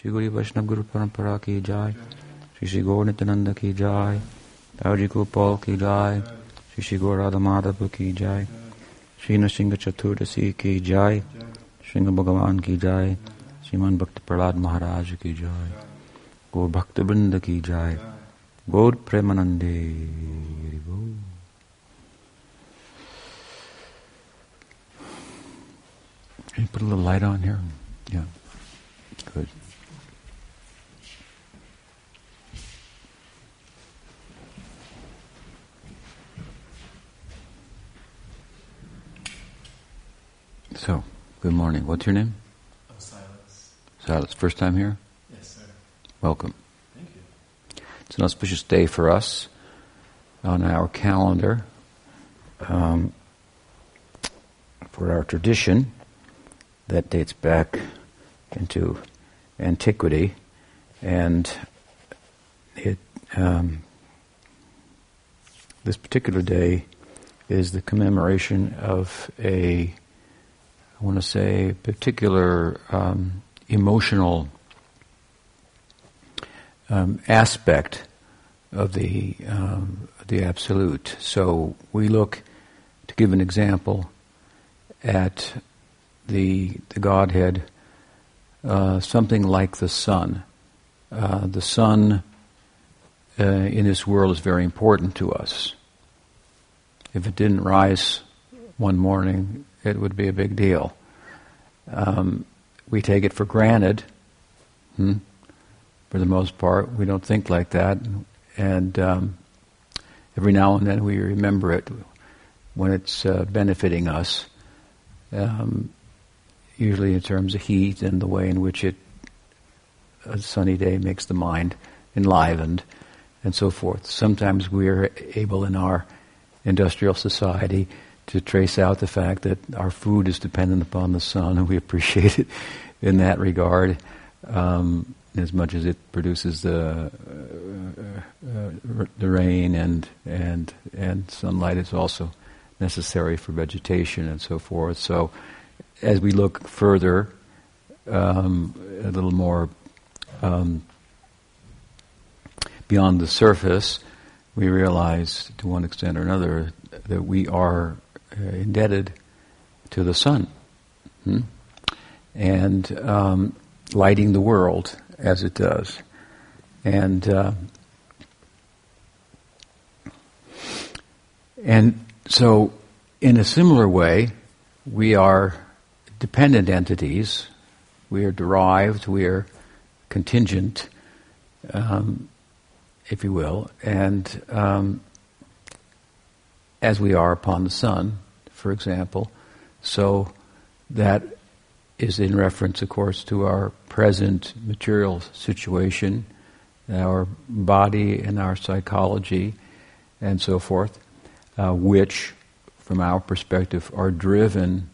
श्री गुरु वैष्णव गुरु परंपरा की जाय। श्री श्री गौर नित्यानंद की जाय। ताजी को पौल की जाय। श्री श्री गौर राधा माधव की जाय। श्री नृसिंह चतुर्दशी की जाय। सिंह भगवान की जाय। श्रीमान भक्त प्रहलाद महाराज की जाय। गौर भक्त वृंद की जाय। गौर प्रेमानंदे Can you put a little light on here? Yeah. Good. So, good morning. What's your name? Oh, Silas. Silas. First time here? Yes, sir. Welcome. Thank you. It's an auspicious day for us on our calendar um, for our tradition that dates back into antiquity, and it um, this particular day is the commemoration of a I want to say particular um, emotional um, aspect of the um, the absolute. So we look to give an example at the the Godhead, uh, something like the sun. Uh, the sun uh, in this world is very important to us. If it didn't rise one morning, it would be a big deal. Um, we take it for granted. Hmm? For the most part, we don't think like that, and um, every now and then we remember it when it's uh, benefiting us. Um, usually, in terms of heat and the way in which it a sunny day makes the mind enlivened, and so forth. Sometimes we're able in our industrial society to trace out the fact that our food is dependent upon the sun, and we appreciate it in that regard, um, as much as it produces the uh, uh, the rain and and and sunlight is also necessary for vegetation and so forth. So, as we look further, um, a little more um, beyond the surface, we realize, to one extent or another, that we are indebted to the sun hmm? and um, lighting the world as it does. And uh, and so, in a similar way, we are dependent entities. We are derived. We are contingent, um, if you will, and um, as we are upon the sun, for example. So that is in reference, of course, to our present material situation, our body and our psychology, and so forth, uh, which, from our perspective, are driven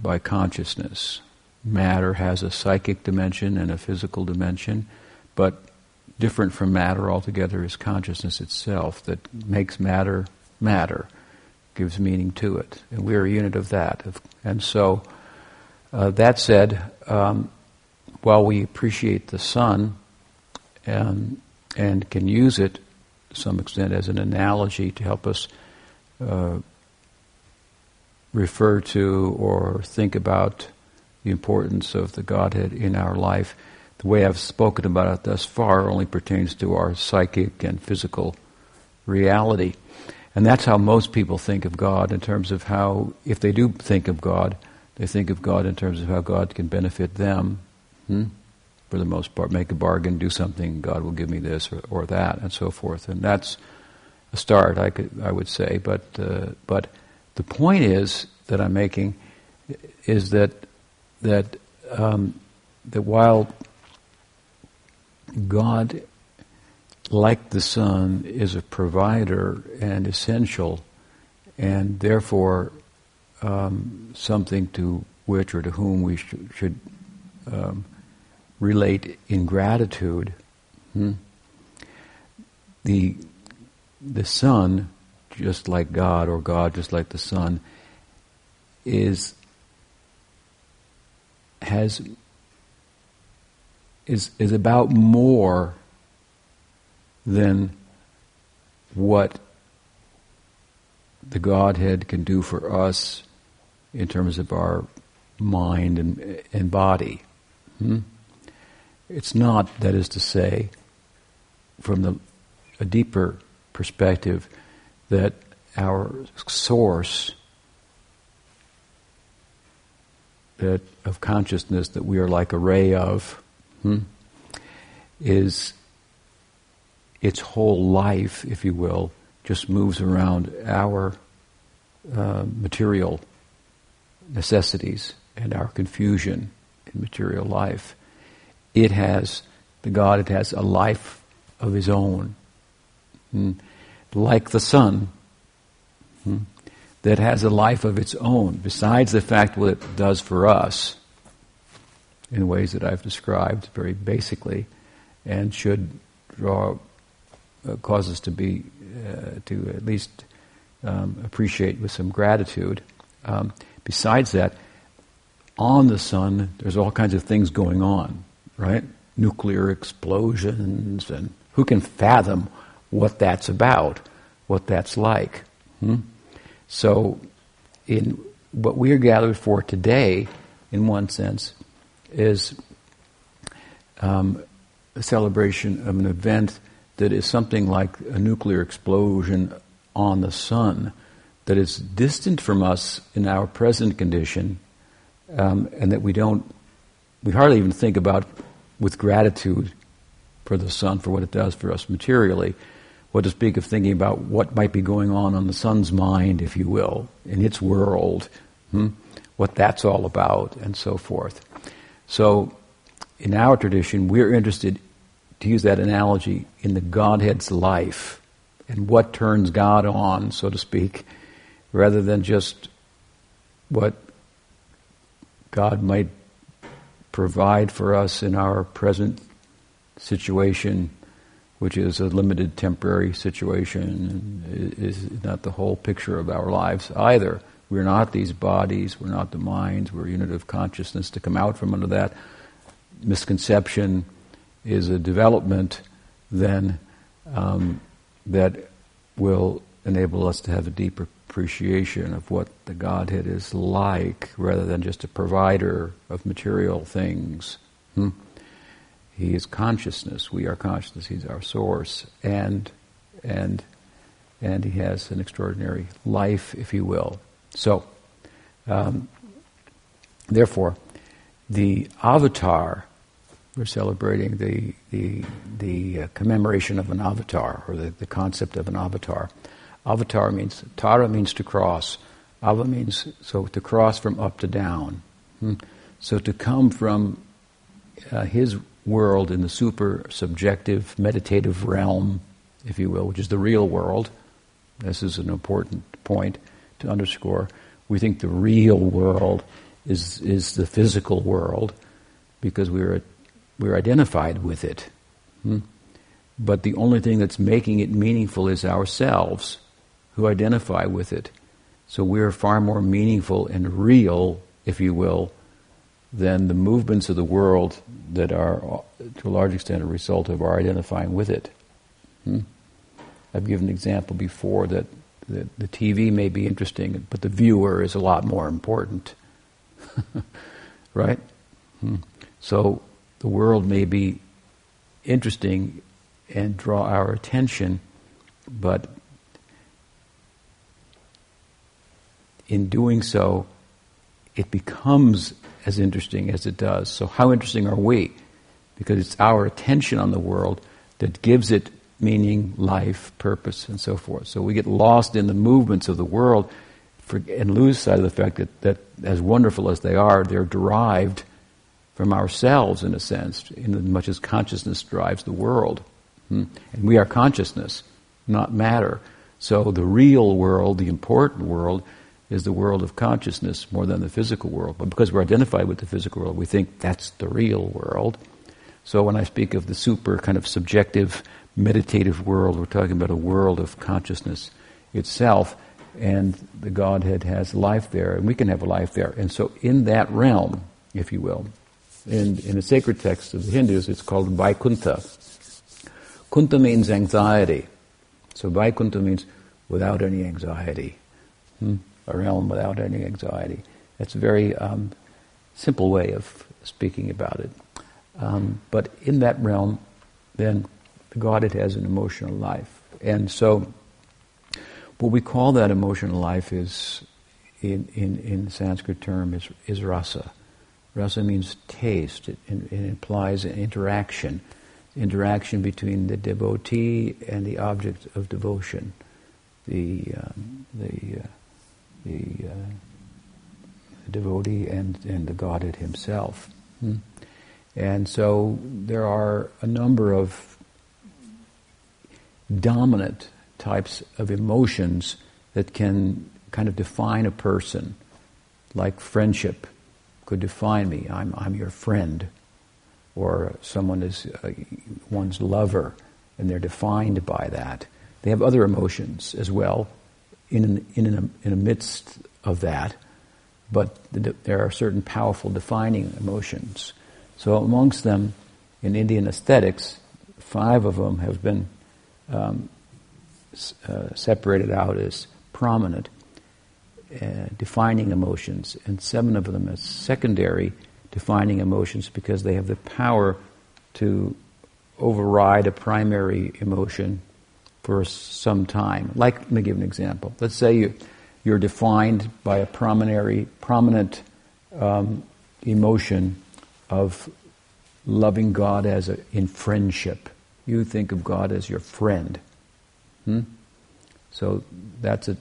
by consciousness. Matter has a psychic dimension and a physical dimension, but different from matter altogether is consciousness itself that makes matter matter gives meaning to it. And we're a unit of that. And so, uh, that said, um, while we appreciate the sun and, and can use it to some extent as an analogy to help us uh, refer to or think about the importance of the Godhead in our life, the way I've spoken about it thus far only pertains to our psychic and physical reality. And that's how most people think of God in terms of how, if they do think of God, they think of God in terms of how God can benefit them. Hmm? For the most part, make a bargain, do something, God will give me this or, or that, and so forth. And that's a start, I could, I would say. But, uh, but the point is that I'm making is that that um, that while God like the sun, is a provider and essential, and therefore um, something to which or to whom we sh- should um, relate in gratitude. Hmm? The the sun, just like God, or God just like the sun, is has is, is about more than what the Godhead can do for us in terms of our mind and, and body. Hmm? It's not, that is to say, from the, a deeper perspective, that our source that of consciousness that we are like a ray of hmm, is its whole life, if you will, just moves around our uh, material necessities and our confusion in material life. It has, the God, it has a life of his own. Hmm. Like the sun, hmm, that has a life of its own, besides the fact what it does for us in ways that I've described very basically, and should draw, cause us to be, uh, to at least um, appreciate with some gratitude. Um, besides that, on the sun, there's all kinds of things going on, right? Nuclear explosions, and who can fathom what that's about, what that's like? Hmm? So, in what we are gathered for today, in one sense, is um, a celebration of an event that is something like a nuclear explosion on the sun that is distant from us in our present condition, um, and that we don't, we hardly even think about with gratitude for the sun for what it does for us materially. What to speak of thinking about what might be going on on the sun's mind, if you will, in its world, hmm? what that's all about, and so forth. So, in our tradition, we're interested, to use that analogy, in the Godhead's life and what turns God on, so to speak, rather than just what God might provide for us in our present situation, which is a limited temporary situation, is not the whole picture of our lives either. We're not these bodies, we're not the minds, we're a unit of consciousness. To come out from under that misconception is a development then um, that will enable us to have a deeper appreciation of what the Godhead is like rather than just a provider of material things. Hmm? He is consciousness. We are consciousness. He's our source, and and and he has an extraordinary life, if you will. So, um, therefore, the avatar we're celebrating the the the uh, commemoration of an avatar or the, the concept of an avatar. Avatar means tara means to cross. Ava means so to cross from up to down. Hmm? So to come from uh, his world in the super subjective meditative realm, if you will, which is the real world. This is an important point to underscore. We think the real world is is the physical world because we're we're identified with it. Hmm? But the only thing that's making it meaningful is ourselves who identify with it. So we're far more meaningful and real, if you will, than the movements of the world that are, to a large extent, a result of our identifying with it. Hmm? I've given an example before that the, the TV may be interesting, but the viewer is a lot more important. right? Hmm. So the world may be interesting and draw our attention, but in doing so, it becomes as interesting as it does. So, how interesting are we? Because it's our attention on the world that gives it meaning, life, purpose, and so forth. So, we get lost in the movements of the world and lose sight of the fact that, that, as wonderful as they are, they're derived from ourselves, in a sense, in as much as consciousness drives the world. Hmm? And we are consciousness, not matter. So, the real world, the important world, is the world of consciousness more than the physical world. But because we're identified with the physical world, we think that's the real world. So when I speak of the super kind of subjective, meditative world, we're talking about a world of consciousness itself, and the Godhead has life there, and we can have a life there. And so in that realm, if you will, in, in the sacred text of the Hindus, it's called Vaikuntha. Kuntha means anxiety. So Vaikuntha means without any anxiety. Hmm? A realm without any anxiety. That's a very um, simple way of speaking about it. Um, but in that realm, then the Godhead has an emotional life. And so what we call that emotional life is, in, in, in Sanskrit term, is, is rasa. Rasa means taste. It, it, implies an interaction, interaction between the devotee and the object of devotion, the um, the uh, the, uh, the, devotee and and the Godhead Himself. Hmm. And so there are a number of dominant types of emotions that can kind of define a person, like friendship could define me. I'm, I'm your friend. Or someone is uh, one's lover, and they're defined by that. They have other emotions as well in, in, in, a, in the midst of that, but the, there are certain powerful defining emotions. So amongst them, in Indian aesthetics, five of them have been um, uh, separated out as prominent, uh, defining emotions, and seven of them as secondary defining emotions because they have the power to override a primary emotion for some time. Like, let me give an example. Let's say you, you're defined by a prominent, prominent um, emotion of loving God as a, in friendship. You think of God as your friend. Hmm? So that's a,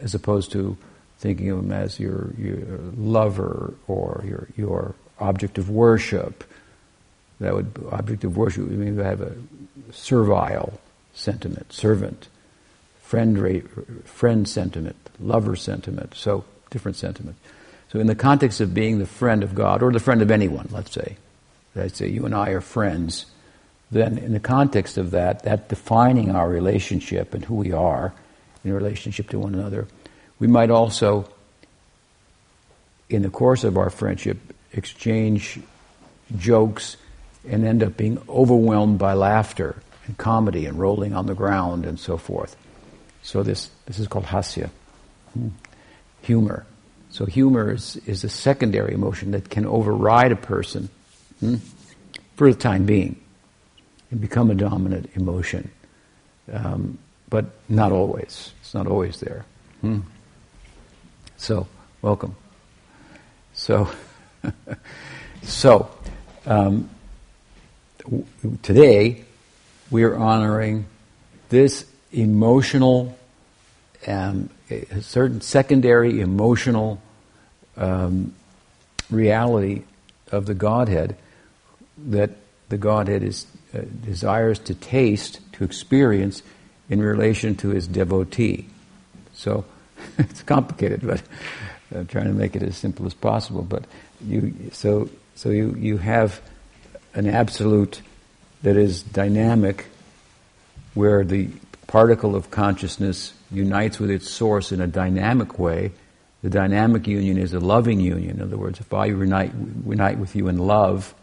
as opposed to thinking of him as your, your lover or your, your object of worship. That would object of worship would mean to have a servile sentiment, servant, friend, friend sentiment, lover sentiment. So different sentiments. So in the context of being the friend of God or the friend of anyone, let's say, let's say you and I are friends then in the context of that, that defining our relationship and who we are in relationship to one another, we might also, in the course of our friendship, exchange jokes and end up being overwhelmed by laughter and comedy and rolling on the ground and so forth. So this, this is called hasya, hmm. humor. So humor is, is a secondary emotion that can override a person hmm, for the time being and become a dominant emotion. Um, but not always. It's not always there. Hmm. So, welcome. So, so um, w- today we are honoring this emotional, um, a certain secondary emotional um, reality of the Godhead that the Godhead is uh, desires to taste, to experience in relation to his devotee. So it's complicated, but I'm trying to make it as simple as possible. But you, so so you you have an absolute that is dynamic, where the particle of consciousness unites with its source in a dynamic way. The dynamic union is a loving union. In other words, if I unite, unite with you in love,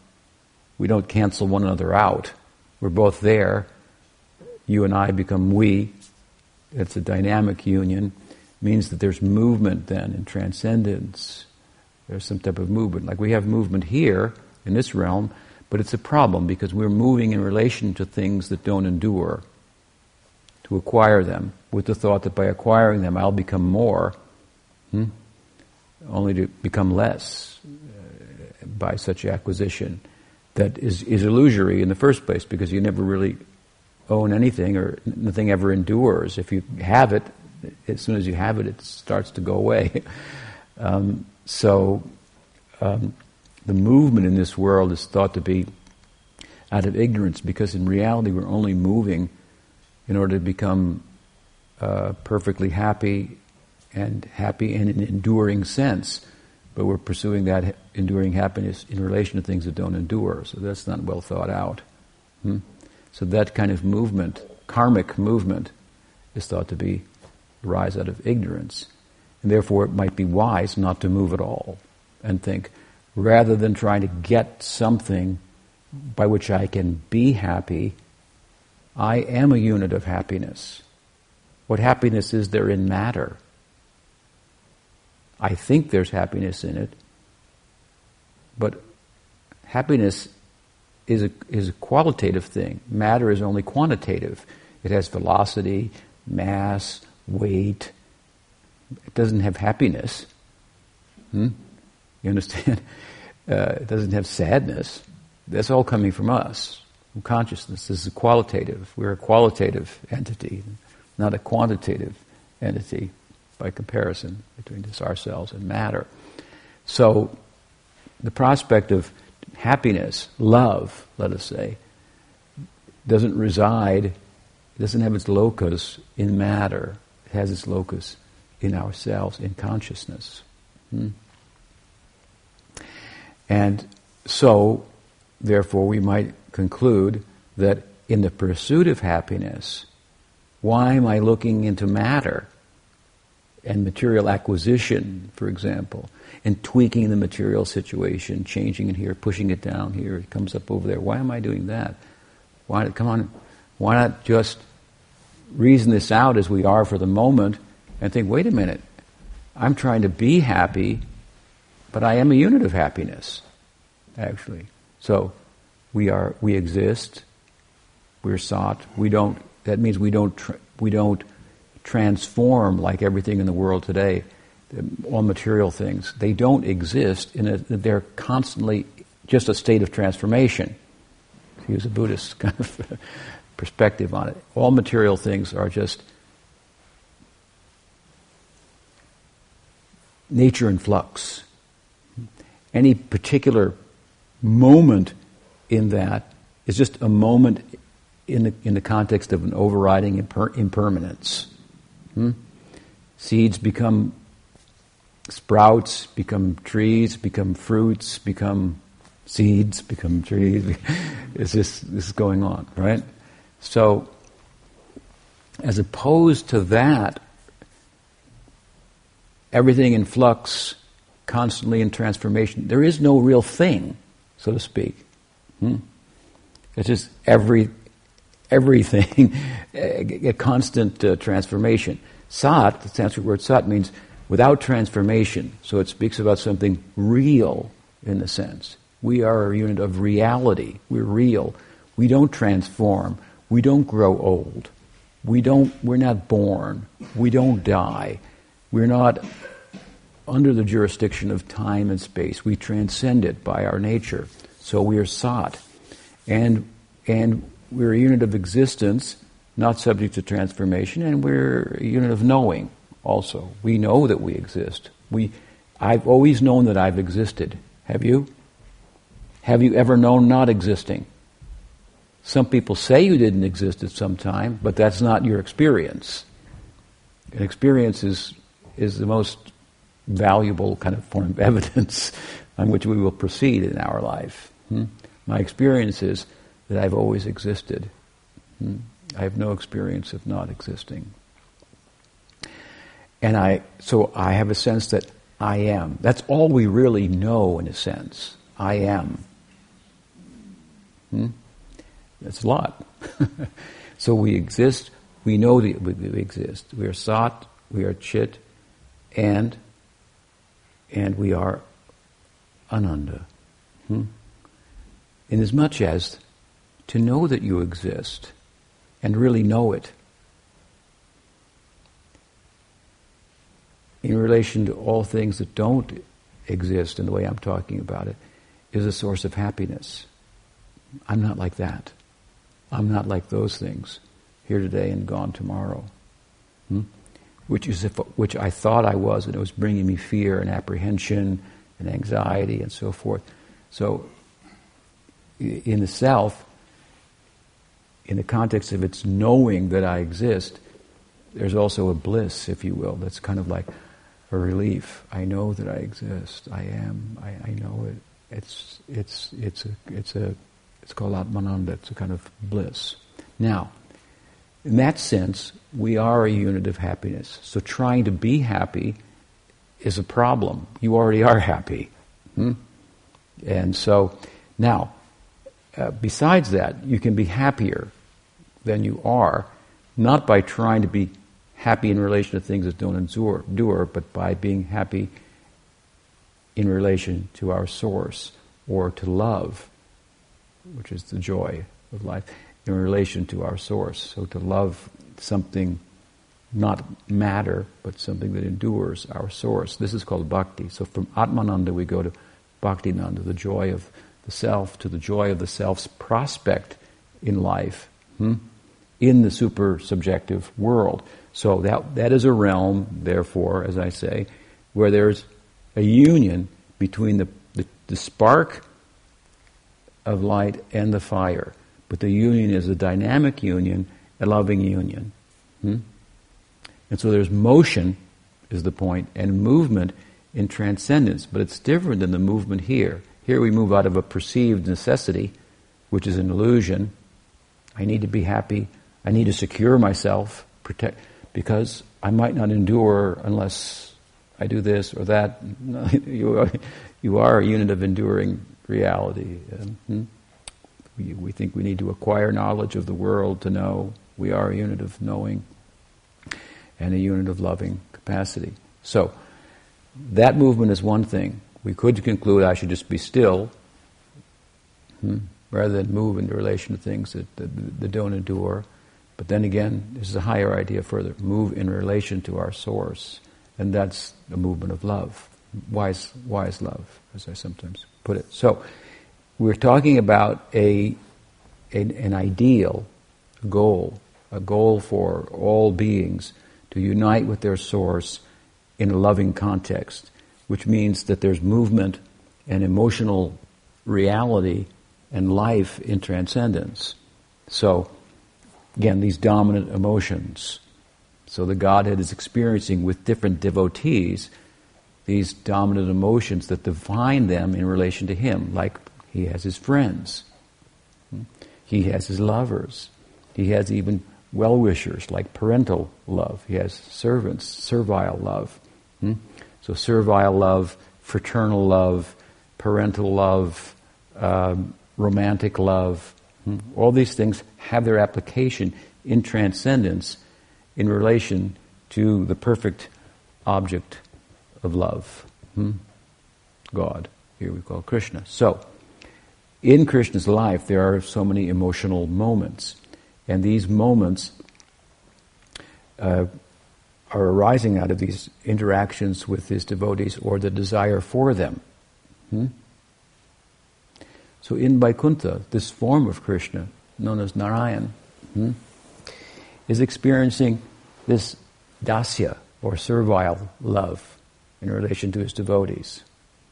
we don't cancel one another out. We're both there. You and I become we. It's a dynamic union. It means that there's movement then in transcendence. There's some type of movement. Like we have movement here in this realm, but it's a problem because we're moving in relation to things that don't endure. To acquire them, with the thought that by acquiring them I'll become more, hmm? only to become less uh, by such acquisition that is, is illusory in the first place because you never really own anything or nothing ever endures. If you have it, as soon as you have it, it starts to go away. um, so um, the movement in this world is thought to be out of ignorance because in reality we're only moving in order to become uh, perfectly happy and happy in an enduring sense but we're pursuing that enduring happiness in relation to things that don't endure. So that's not well thought out. Hmm? So that kind of movement, karmic movement, is thought to be rise out of ignorance. And therefore it might be wise not to move at all and think, rather than trying to get something by which I can be happy, I am a unit of happiness. What happiness is there in matter? I think there's happiness in it, but happiness is a, is a qualitative thing. Matter is only quantitative. It has velocity, mass, weight. It doesn't have happiness. Hmm? You understand? Uh, it doesn't have sadness. That's all coming from us, from consciousness. This is qualitative. We're a qualitative entity, not a quantitative entity by comparison between just ourselves and matter. So, the prospect of happiness, love, let us say, doesn't reside, doesn't have its locus in matter. It has its locus in ourselves, in consciousness. Hmm? And so, therefore, we might conclude that in the pursuit of happiness, why am I looking into matter and material acquisition, for example, and tweaking the material situation, changing it here, pushing it down here, it comes up over there? Why am I doing that? Why, come on, why not just reason this out as we are for the moment and think, wait a minute, I'm trying to be happy but I am a unit of happiness, actually. So we are, we exist, we're sat, we don't, that means we don't, tra- we don't transform like everything in the world today, all material things. They don't exist in a, they're constantly just a state of transformation. To use a Buddhist kind of perspective on it. All material things are just nature in flux any particular moment in that is just a moment in the, in the context of an overriding imper- impermanence. Hmm? Seeds become sprouts, become trees, become fruits, become seeds, become trees. it's just this is going on, right? So, as opposed to that, everything in flux constantly in transformation. There is no real thing, so to speak. Hmm? It's just every everything, a, constant uh, transformation. Sat, the Sanskrit word sat means without transformation. So it speaks about something real in the sense. We are a unit of reality. We're real. We don't transform. We don't grow old. We don't, we're not born. We don't die. We're not under the jurisdiction of time and space. We transcend it by our nature. So we are sat. And, and we're a unit of existence, not subject to transformation, and we're a unit of knowing also. We know that we exist. We, I've always known that I've existed. Have you? Have you ever known not existing? Some people say you didn't exist at some time, but that's not your experience. An experience is, is the most valuable kind of form of evidence on which we will proceed in our life. Hmm? My experience is that I've always existed. Hmm? I have no experience of not existing. And I, so I have a sense that I am. That's all we really know in a sense. I am. Hmm? That's a lot. so we exist, we know that we exist. We are sat, we are chit, and and we are ananda. Hmm? Inasmuch as to know that you exist and really know it in relation to all things that don't exist in the way I'm talking about it is a source of happiness. I'm not like that. I'm not like those things here today and gone tomorrow. Hmm? which is if, which I thought I was, and it was bringing me fear and apprehension and anxiety and so forth. So, in the self, in the context of its knowing that I exist, there's also a bliss, if you will, that's kind of like a relief. I know that I exist. I am. I, I know it. It's it's it's a it's a it's called Atmananda. It's a kind of bliss. Now, in that sense, we are a unit of happiness. So trying to be happy is a problem. You already are happy. Hmm? And so, now, uh, besides that, you can be happier than you are, not by trying to be happy in relation to things that don't endure, but by being happy in relation to our source or to love, which is the joy of life, in relation to our source. So to love something not matter, but something that endures, our source. This is called bhakti. So from Atmananda we go to bhakti Bhaktinanda, the joy of the self, to the joy of the self's prospect in life, hmm? In the super subjective world. So that, that is a realm, therefore, as I say, where there's a union between the, the, the spark of light and the fire. But the union is a dynamic union, a loving union. Hmm? And so there's motion, is the point, and movement in transcendence, but it's different than the movement here. Here we move out of a perceived necessity, which is an illusion. I need to be happy. I need to secure myself, protect, because I might not endure unless I do this or that. you, are, you are a unit of enduring reality. hmm? we, we think we need to acquire knowledge of the world to know. We are a unit of knowing and a unit of loving capacity. So, that movement is one thing. We could conclude I should just be still, hmm, rather than move into relation to things that, that, that don't endure. But then again, this is a higher idea further. Move in relation to our source. And that's a movement of love. Wise, wise love, as I sometimes put it. So, we're talking about a, a an ideal, a goal, a goal for all beings to unite with their source in a loving context, which means that there's movement and emotional reality and life in transcendence. So, again, these dominant emotions. So the Godhead is experiencing with different devotees these dominant emotions that define them in relation to Him, like He has His friends, He has His lovers, He has even well wishers, like parental love. He has servants, servile love. Hmm? So, servile love, fraternal love, parental love, um, romantic love, hmm? All these things have their application in transcendence in relation to the perfect object of love. Hmm? God. Here we call Krishna. So, in Krishna's life, there are so many emotional moments. And these moments uh, are arising out of these interactions with his devotees or the desire for them. Hmm? So in Vaikuntha, this form of Krishna, known as Narayan, hmm, is experiencing this dasya, or servile love, in relation to his devotees.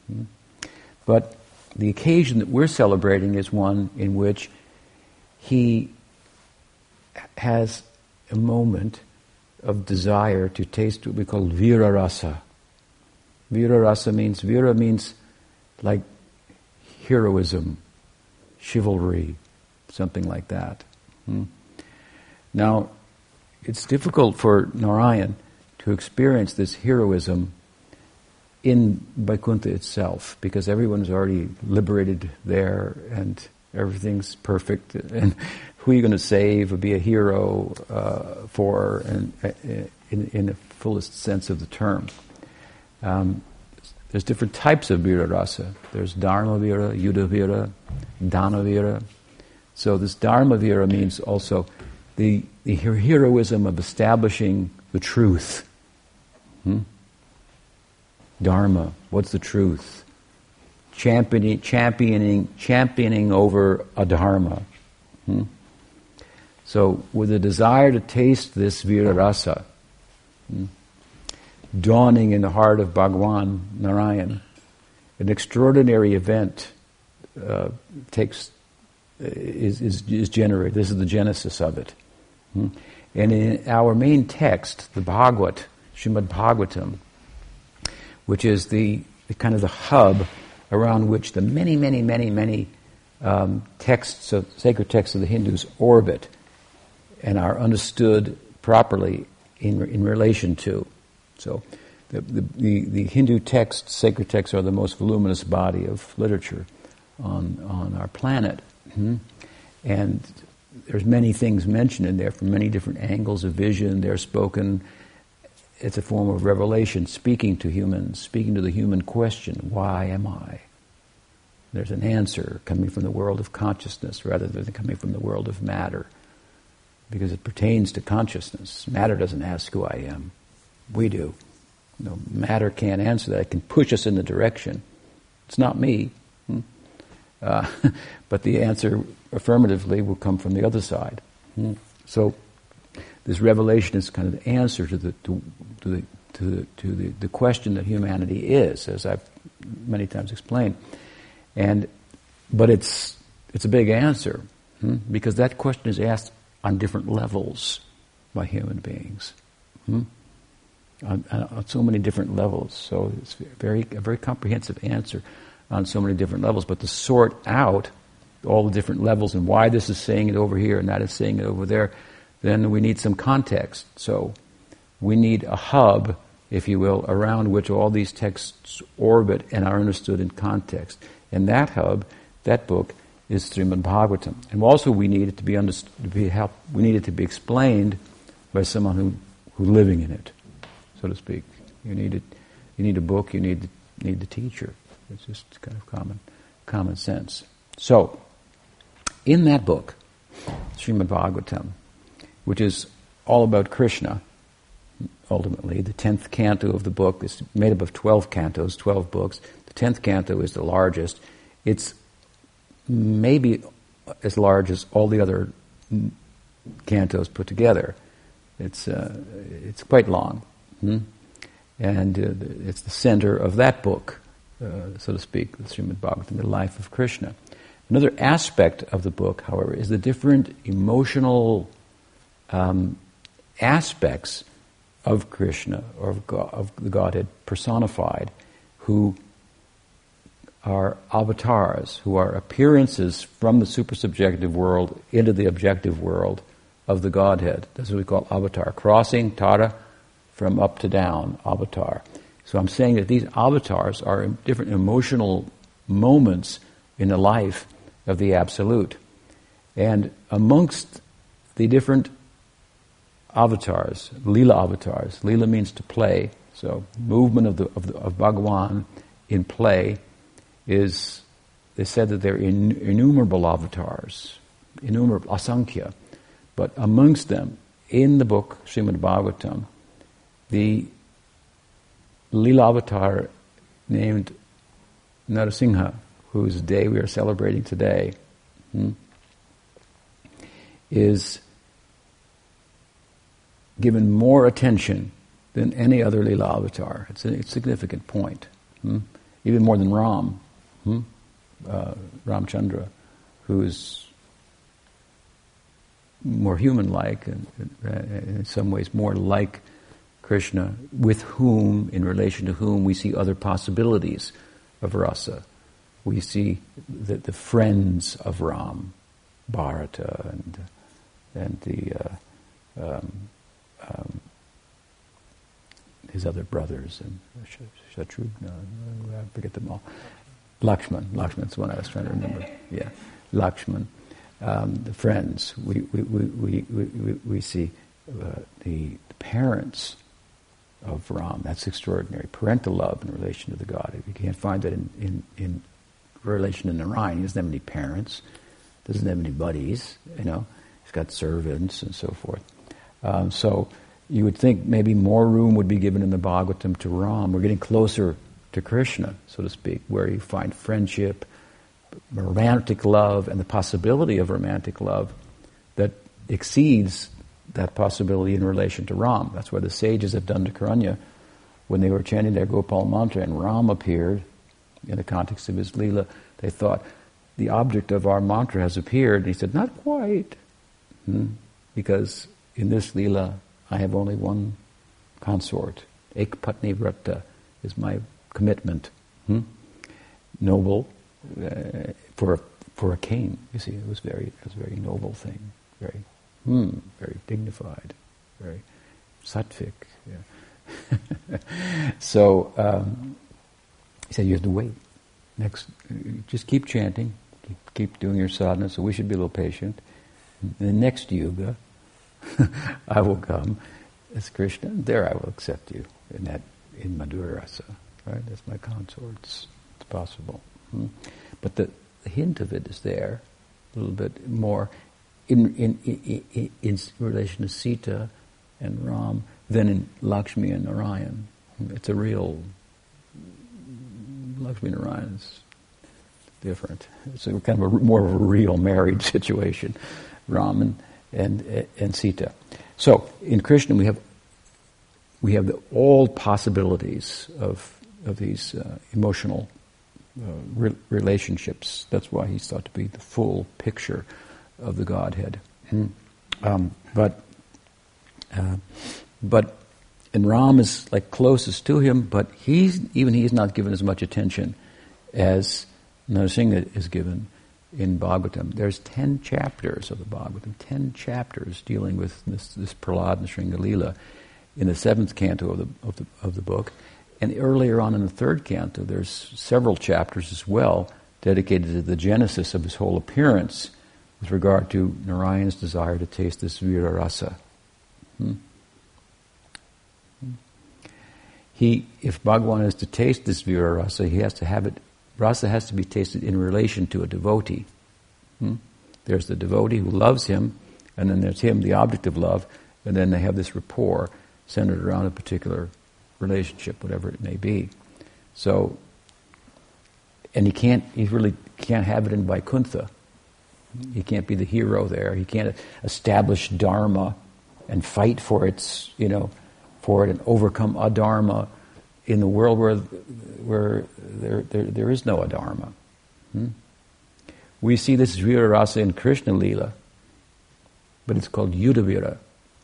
Hmm? But the occasion that we're celebrating is one in which he has a moment of desire to taste what we call vira rasa. Vira rasa means, vira means like heroism, chivalry, something like that. Hmm. Now, it's difficult for Narayan to experience this heroism in Vaikuntha itself because everyone's already liberated there and everything's perfect and who are you going to save or be a hero uh, for and, uh, in, in, the fullest sense of the term. Um, there's different types of vira rasa. There's dharma vira, yuddha vira, dana vira. So this dharma vira means also the, the heroism of establishing the truth. Hmm? Dharma, what's the truth? championing, championing, championing over a dharma. Hmm? So, with a desire to taste this virarasa, hmm, dawning in the heart of Bhagwan Narayan, an extraordinary event uh, takes is, is, is generated. This is the genesis of it. Hmm? And in our main text, the Bhagavad, Srimad Bhagavatam, which is the, the kind of the hub around which the many, many, many, many um, texts of sacred texts of the Hindus orbit and are understood properly in, in relation to. So, the, the, the, Hindu texts, sacred texts, are the most voluminous body of literature. on, on our planet. Hmm? And there's many things mentioned in there from many different angles of vision. They're spoken. It's a form of revelation, speaking to humans, speaking to the human question: Why am I? There's an answer coming from the world of consciousness rather than coming from the world of matter, because it pertains to consciousness. Matter doesn't ask who I am. We do. No, matter can't answer that. It can push us in the direction. It's not me. Hmm? Uh, but the answer affirmatively will come from the other side. Hmm? So this revelation is kind of the answer to the to, to the to, the, to the, the question that humanity is, as I've many times explained. And but it's it's a big answer hmm? because that question is asked on different levels by human beings. Hmm? On, on, so many different levels. So it's very a very comprehensive answer on so many different levels. But to sort out all the different levels and why this is saying it over here and that is saying it over there, then we need some context. So we need a hub, if you will, around which all these texts orbit and are understood in context. And that hub, that book, is Srimad Bhagavatam. And also we need it to be understood, to be we need it to be explained by someone who, who's living in it, so to speak. You need it, you need a book, you need, need the teacher. It's just kind of common, common sense. So, in that book, Srimad Bhagavatam, which is all about Krishna, ultimately, the tenth canto of the book is made up of twelve cantos, twelve books. The tenth canto is the largest. It's maybe as large as all the other cantos put together. It's uh, it's quite long, hmm? and uh, it's the center of that book uh, so to speak, the Srimad Bhagavatam, the life of Krishna. Another aspect of the book, however, is the different emotional um, aspects of Krishna or of, God, of the Godhead personified, who are avatars, who are appearances from the supersubjective world into the objective world of the Godhead. That's what we call avatar. Crossing, tara, from up to down, avatar. So I'm saying that these avatars are different emotional moments in the life of the Absolute. And amongst the different avatars, lila avatars, lila means to play, so movement of, the, of, the, of Bhagawan in play is, they said that they're in, innumerable avatars, innumerable, asankhya. But amongst them, in the book Srimad Bhagavatam, the Lila avatar named Narasimha, whose day we are celebrating today, hmm, is given more attention than any other Lila avatar. It's a, significant point. Hmm? Even more than Ram, hmm? uh, Ramchandra, who is more human-like and, uh, in some ways more like Krishna, with whom, in relation to whom, we see other possibilities of rasa. We see the, the friends of Ram, Bharata, and, and the, uh, um, um, his other brothers, and Shatrugna, I forget them all. Lakshman, Lakshman's the one I was trying to remember. Yeah, Lakshman. Um, the friends, we, we, we, we, we, we see uh, the parents of Ram. That's extraordinary. Parental love in relation to the God. If You can't find that in, in, in relation to Narayan. He doesn't have any parents, doesn't have any buddies, you know. He's got servants and so forth. Um, so you would think maybe more room would be given in the Bhagavatam to Ram. We're getting closer to Krishna, so to speak, where you find friendship, romantic love, and the possibility of romantic love that exceeds that possibility in relation to Ram. That's what the sages of Dandakaranya when they were chanting their Gopal mantra and Ram appeared in the context of his Leela. They thought, the object of our mantra has appeared. And he said, not quite. Hmm? Because in this Leela, I have only one consort. Ek Patni Vrata is my commitment. Hmm? Noble uh, for, for a king. You see, it was very, it was a very noble thing. Very Hmm, very dignified, very sattvic. Yeah. so um, he said, you have to wait. next, just keep chanting, keep, keep doing your sadhana. So we should be a little patient. The next yuga, I will come as Krishna. There, I will accept you in that in Madhura Rasa. Right, that's my consorts. It's possible, hmm? but the, the hint of it is there, a little bit more in in, in, in, relation to Sita and Ram than in Lakshmi and Narayan. It's a real Lakshmi and Narayan is different. It's a kind of a, more of a real married situation, Ram and, and, and Sita. So in Krishna we have we have the, all possibilities of of these uh, emotional uh, re- relationships. That's why he's thought to be the full picture of the Godhead. Mm. Um, but uh, but and Ram is like closest to him, but he's even he's not given as much attention as Narasimha is given in Bhagavatam. There's ten chapters of the Bhagavatam, ten chapters dealing with this, this Prahlad and Nrsimha lila in the seventh canto of the, of the of the book, and earlier on in the third canto, there's several chapters as well dedicated to the genesis of his whole appearance with regard to Narayan's desire to taste this Vira rasa. Hmm? he, if Bhagavan is to taste this Vira rasa, he has to have it, rasa has to be tasted in relation to a devotee. Hmm? There's the devotee who loves him, and then there's him, the object of love, and then they have this rapport centered around a particular relationship, whatever it may be. So, and he can't, he really can't have it in Vaikuntha. He can't be the hero there. He can't establish dharma and fight for its, you know, for it and overcome adharma in the world where, where there, there, there is no adharma. Hmm? We see this Vira Rasa in Krishna Lila, but it's called Yudhavira,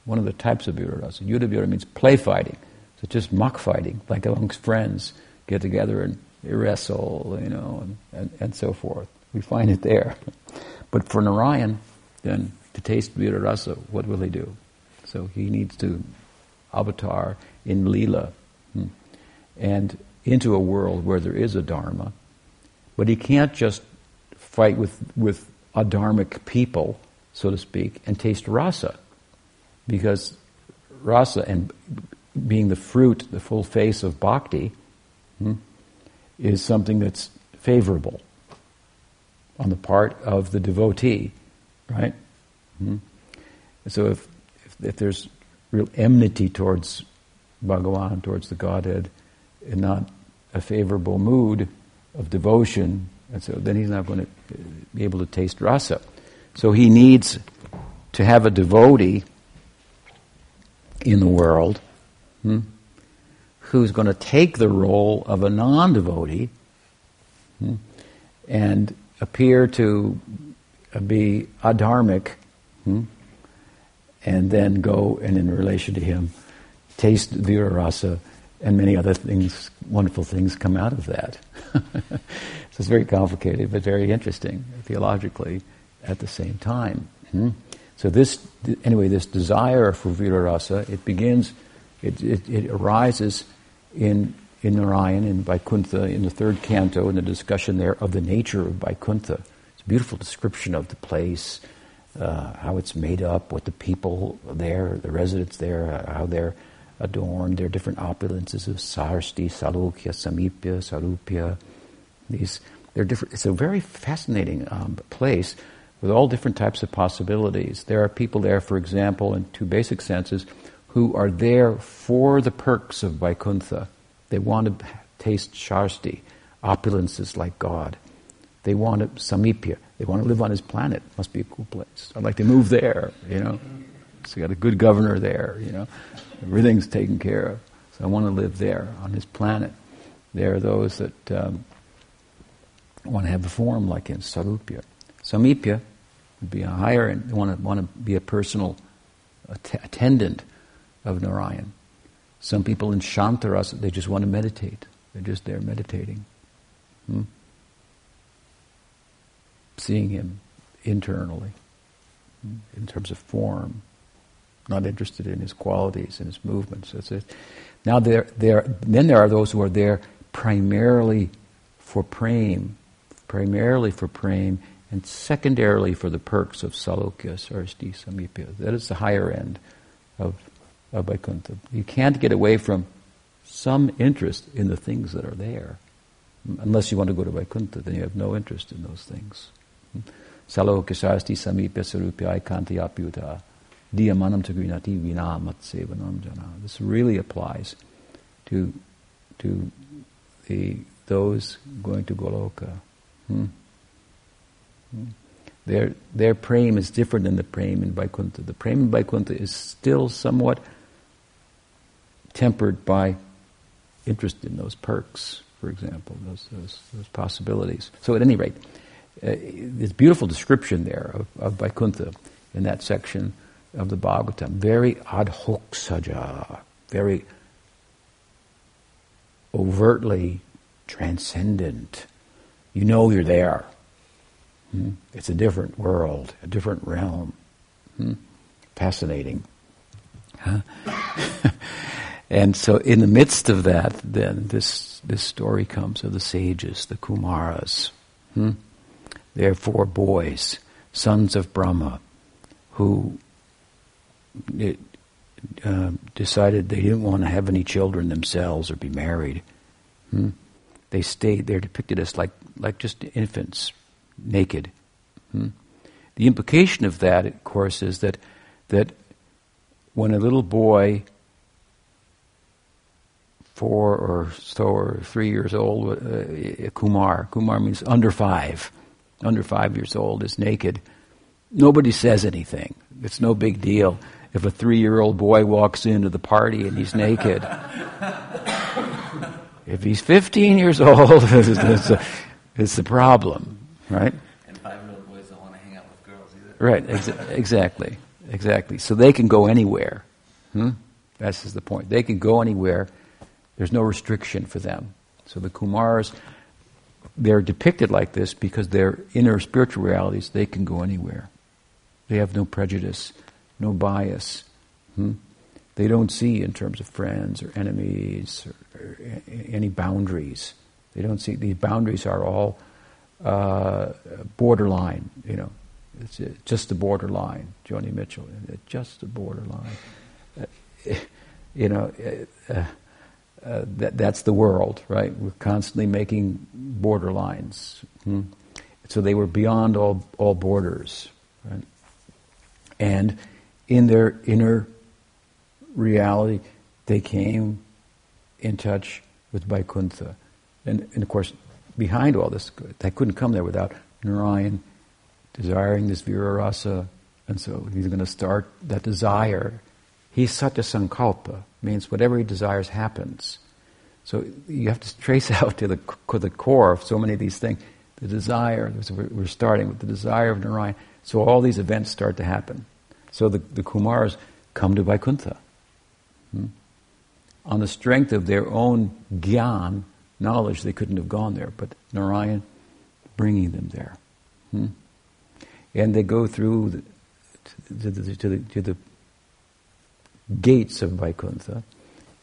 one of the types of Vira Rasa. Yudhavira means play fighting. So just mock fighting, like amongst friends, get together and wrestle, you know, and, and, and so forth. We find it there. But for Narayan, then, to taste Vira Rasa, what will he do? So he needs to avatar in Leela, hmm, and into a world where there is adharma. But he can't just fight with, with adharmic people, so to speak, and taste rasa. Because rasa and being the fruit, the full face of bhakti, hmm, is something that's favorable on the part of the devotee, right? Hmm? So if, if, if there's real enmity towards Bhagavan, towards the Godhead, and not a favorable mood of devotion, and so then he's not going to be able to taste rasa. So he needs to have a devotee in the world hmm, who's going to take the role of a non-devotee hmm, and appear to be adharmic hmm, and then go and in relation to him taste Vira Rasa and many other things, wonderful things come out of that. so it's very complicated but very interesting theologically at the same time. Hmm? So this, anyway, this desire for Vira Rasa, it begins, it, it, it arises in, in Narayan, in Vaikuntha, in the third canto, in the discussion there of the nature of Vaikuntha. It's a beautiful description of the place, uh, how it's made up, what the people there, the residents there, uh, how they're adorned, their different opulences of Sarsti, Salokya, Samipya, Sarupya. These, they're different. It's a very fascinating um, place with all different types of possibilities. There are people there, for example, in two basic senses, who are there for the perks of Vaikuntha. They want to taste Sarsti, opulences like God. They want to samipya. They want to live on his planet. Must be a cool place. I'd like to move there. You know, so you got a good governor there. You know, everything's taken care of. So I want to live there on his planet. There are those that um, want to have a form like him, sarupya. Samipya would be a higher, and want to want to be a personal att- attendant of Narayan. Some people in Shantarasa, they just want to meditate. They're just there meditating. Hmm? seeing him internally in terms of form, not interested in his qualities and his movements. That's it. Now there, there, then there are those who are there primarily for prem, primarily for prem, and secondarily for the perks of salokya, sarsti, samipya. That is the higher end of Vaikuntha. You can't get away from some interest in the things that are there. Unless you want to go to Vaikuntha, then you have no interest in those things. Salokya, sarsti, samipya, sarupya, aikanti, apyuta. Diyamanam tagrinati vina matsevanam jana. This really applies to, to the, those going to Goloka. Hmm? Hmm? Their, their prem is different than the prem in Vaikuntha. The prem in Vaikuntha is still somewhat tempered by interest in those perks, for example, those, those, those possibilities. So at any rate, uh, this beautiful description there of, of Vaikuntha in that section of the Bhagavatam. Very adhoksaja, very overtly transcendent. You know you're there. Hmm? It's a different world, a different realm. Hmm? Fascinating. Huh? and so, in the midst of that, then this this story comes of the sages, the Kumaras. Hmm? They're four boys, sons of Brahma, who it, uh, decided they didn't want to have any children themselves or be married. Hmm? They stayed. They're depicted as like like just infants, naked. Hmm? The implication of that, of course, is that that when a little boy, four or so or three years old, uh, Kumar, Kumar means under five, under five years old, is naked. Nobody says anything. It's no big deal if a three year old boy walks into the party and he's naked. if he's 15 years old, it's, a, it's a problem, right? And five year old boys don't want to hang out with girls either. Right, ex- exactly, exactly. So they can go anywhere. Hmm? That's the point. They can go anywhere. There's no restriction for them. So the Kumars, they're depicted like this because their inner spiritual realities, they can go anywhere. They have no prejudice no bias. Hmm? They don't see in terms of friends or enemies or, or any boundaries. They don't see these boundaries are all uh, borderline. You know, it's just the borderline. Joni Mitchell, just the borderline. Uh, you know, uh, uh, that, that's the world, right? We're constantly making borderlines. Hmm? So they were beyond all all borders, right? And in their inner reality, they came in touch with Vaikuntha. And, and of course, behind all this, they couldn't come there without Narayan desiring this Virarasa. And so he's going to start that desire. He's Satya Sankalpa, means whatever he desires happens. So you have to trace out to the, to the core of so many of these things. The desire, we're starting with the desire of Narayan. So all these events start to happen. So the, the Kumars come to Vaikuntha. Hmm? On the strength of their own gyan, knowledge, they couldn't have gone there, but Narayan bringing them there. Hmm? And they go through the, to, the, to, the, to the gates of Vaikuntha,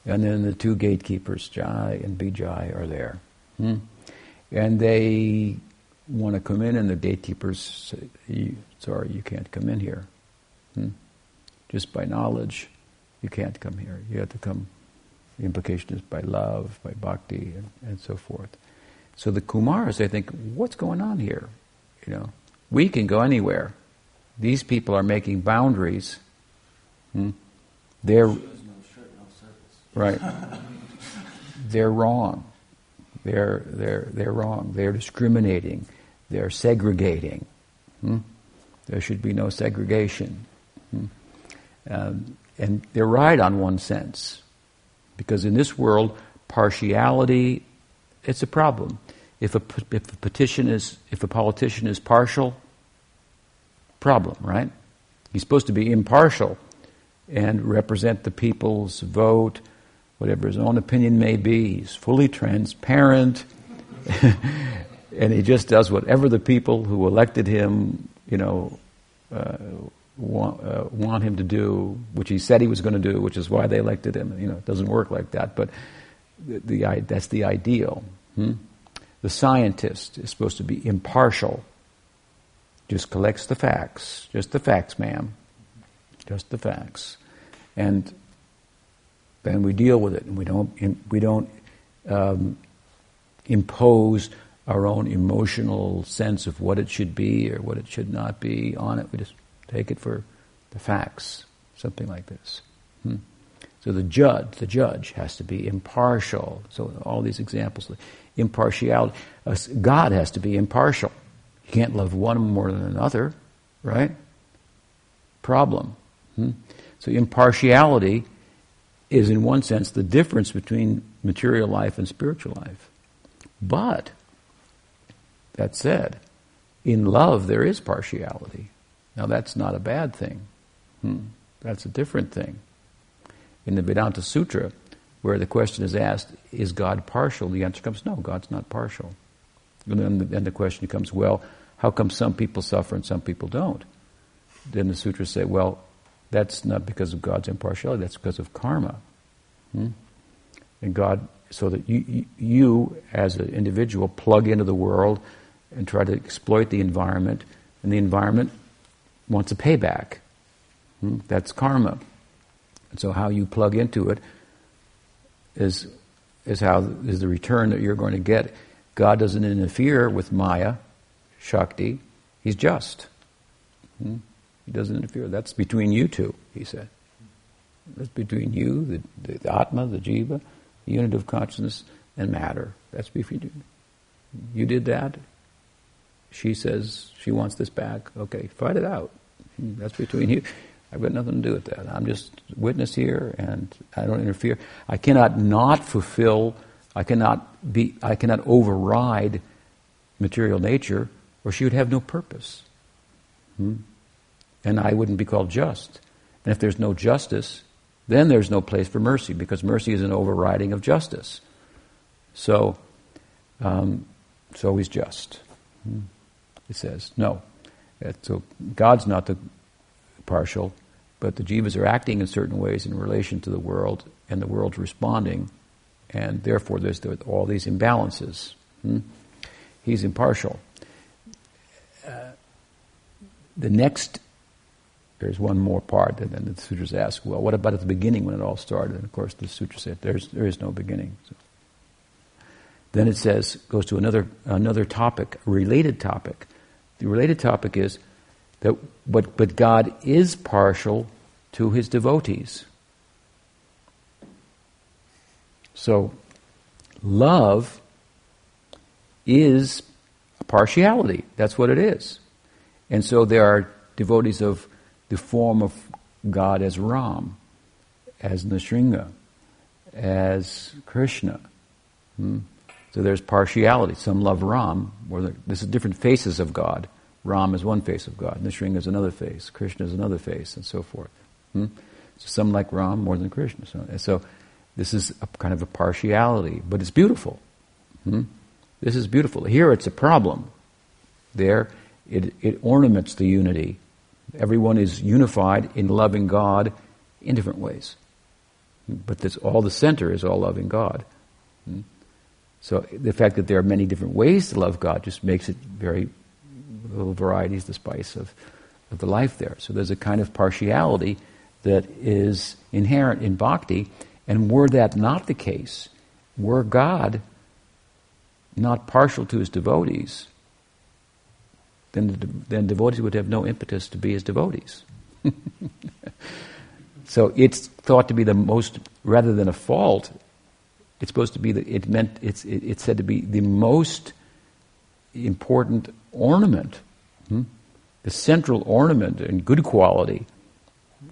and then the two gatekeepers, Jai and Vijay, are there. Hmm? And they want to come in, and the gatekeepers say, Sorry, you can't come in here. Hmm? Just by knowledge, you can't come here. You have to come. The implication is by love, by bhakti, and, and so forth. So the Kumars, they think, what's going on here? You know, we can go anywhere. These people are making boundaries. Hmm? They're right. they're wrong. They're they're they're wrong. They're discriminating. They're segregating. Hmm? There should be no segregation. Hmm. Um, and they're right on one sense. Because in this world, partiality, it's a problem. If a, if a petition is, if a politician is partial, problem, right? He's supposed to be impartial and represent the people's vote, whatever his own opinion may be. He's fully transparent, and he just does whatever the people who elected him, you know, uh, want, uh, want him to do, which he said he was going to do, which is why they elected him. You know, it doesn't work like that, but the, the that's the ideal. Hmm? The scientist is supposed to be impartial. Just collects the facts. Just the facts, ma'am. Just the facts. And then we deal with it, and we don't, we don't um, impose our own emotional sense of what it should be or what it should not be on it. We just take it for the facts, something like this. Hmm? So the judge, the judge has to be impartial. So all these examples, impartiality. Uh, God has to be impartial. You can't love one more than another, right? Problem. Hmm? So impartiality is, in one sense, the difference between material life and spiritual life. But that said, in love there is partiality. Now that's not a bad thing. Hmm. That's a different thing. In the Vedanta Sutra, where the question is asked, is God partial? The answer comes, no, God's not partial. And then the, then the question comes, well, how come some people suffer and some people don't? Then the sutras say, well, that's not because of God's impartiality, that's because of karma. Hmm? And God, so that you, you, as an individual, plug into the world and try to exploit the environment, and the environment wants a payback. Hmm? That's karma. And so how you plug into it is is how is the return that you're going to get. God doesn't interfere with Maya, Shakti. He's just. Hmm? He doesn't interfere. That's between you two, he said. That's between you, the, the, the Atma, the Jiva, the unit of consciousness, and matter. That's between you. You did that. She says she wants this back. Okay, fight it out. That's between you. I've got nothing to do with that. I'm just witness here, and I don't interfere. I cannot not fulfill. I cannot be. I cannot override material nature, or she would have no purpose. Hmm? And I wouldn't be called just. And if there's no justice, then there's no place for mercy, because mercy is an overriding of justice. So, um, so he's just. Hmm? He says no. So God's not the partial, but the jivas are acting in certain ways in relation to the world, and the world's responding, and therefore there's all these imbalances. Hmm? He's impartial. Uh, the next, there's one more part, and then the sutras ask, well, what about at the beginning when it all started? And of course, the sutra said there's, there is no beginning. So. Then it says, goes to another, another topic, a related topic. The related topic is that, but, but God is partial to his devotees. So, love is partiality. That's what it is. And so there are devotees of the form of God as Ram, as Nrsimha, as Krishna. Hmm? So there's partiality. Some love Ram, or this is different faces of God. Ram is one face of God, Nrsimha is another face, Krishna is another face, and so forth. Hmm? So some like Ram more than Krishna. So, so, this is kind of a partiality, but it's beautiful. Hmm? This is beautiful. Here it's a problem. There, it, it ornaments the unity. Everyone is unified in loving God in different ways. But this, all the center is all loving God. Hmm? So the fact that there are many different ways to love God just makes it very little variety is the spice of, of the life there. So there's a kind of partiality that is inherent in bhakti, and were that not the case, were God not partial to his devotees, then, the, then devotees would have no impetus to be his devotees. so it's thought to be the most, rather than a fault, it's supposed to be the, it meant it's it, it's said to be the most important ornament, hmm? the central ornament and good quality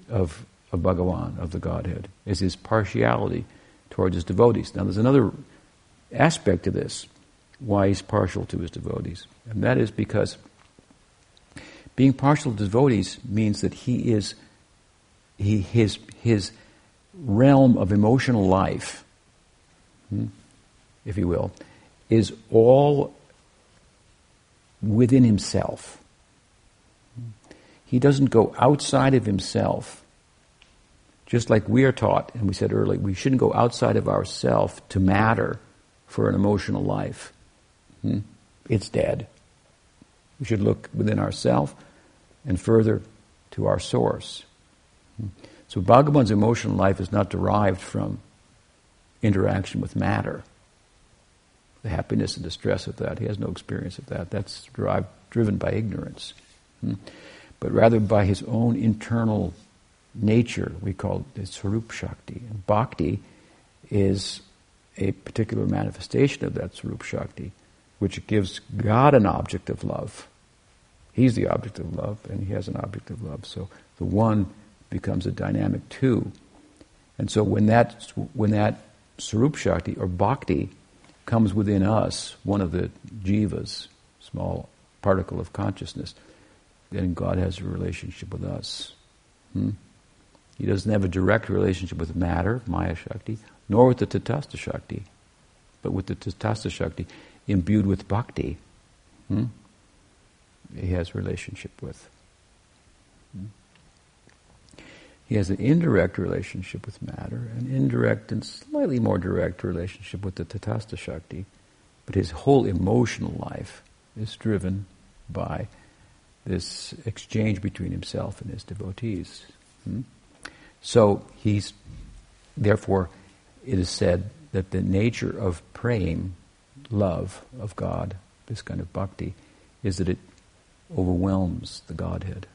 of of Bhagavan, of the Godhead, is his partiality towards his devotees. Now, there's another aspect to this, why he's partial to his devotees, and that is because being partial to devotees means that he is he his his realm of emotional life Hmm? if you will, is all within himself. He doesn't go outside of himself. Just like we are taught, and we said earlier, we shouldn't go outside of ourself to matter for an emotional life. Hmm? It's dead. We should look within ourselves and further to our source. So Bhagavan's emotional life is not derived from interaction with matter. The happiness and distress of that, he has no experience of that. That's derived, driven by ignorance. Hmm? But rather by his own internal nature, we call it Swarup Shakti. And Bhakti is a particular manifestation of that Swarup Shakti, which gives God an object of love. He's the object of love, and he has an object of love. So the one becomes a dynamic two. And so when that, when that Swarup Shakti or Bhakti comes within us, one of the jivas, small particle of consciousness, then God has a relationship with us. Hmm? He doesn't have a direct relationship with matter, Maya Shakti, nor with the Tatastha Shakti, but with the Tatastha Shakti imbued with bhakti. Hmm? He has relationship with. He has an indirect relationship with matter, an indirect and slightly more direct relationship with the Tatastha Shakti, but his whole emotional life is driven by this exchange between himself and his devotees. Hmm? So he's, therefore, it is said that the nature of praying, love of God, this kind of bhakti, is that it overwhelms the Godhead.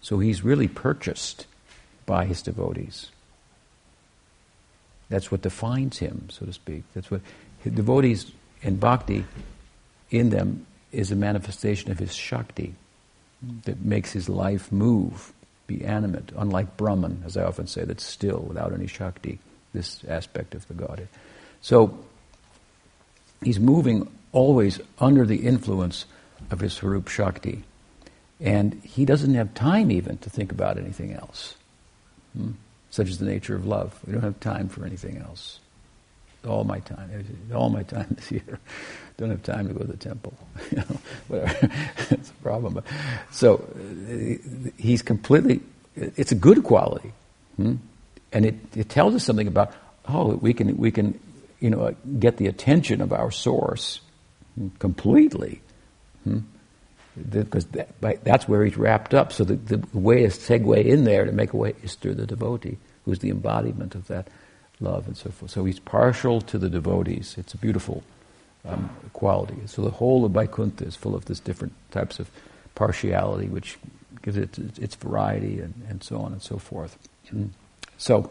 So he's really purchased by his devotees. That's what defines him, so to speak. That's what devotees and bhakti in them is a manifestation of his shakti that makes his life move, be animate, unlike Brahman, as I often say, that's still without any shakti, this aspect of the Godhead. So he's moving always under the influence of his Swarup Shakti. And he doesn't have time even to think about anything else. Hmm? Such as the nature of love. We don't have time for anything else. All my time, all my time is here. Don't have time to go to the temple. you know, whatever. It's a problem. So uh, he's completely. It's a good quality, hmm? and it, it tells us something about oh we can we can you know get the attention of our source completely. Hmm? because that, that's where he's wrapped up. So the, the way to segue in there to make a way is through the devotee, who's the embodiment of that love and so forth. So he's partial to the devotees. It's a beautiful um, quality. So the whole of Vaikuntha is full of this different types of partiality, which gives it its variety and, and so on and so forth. Mm. So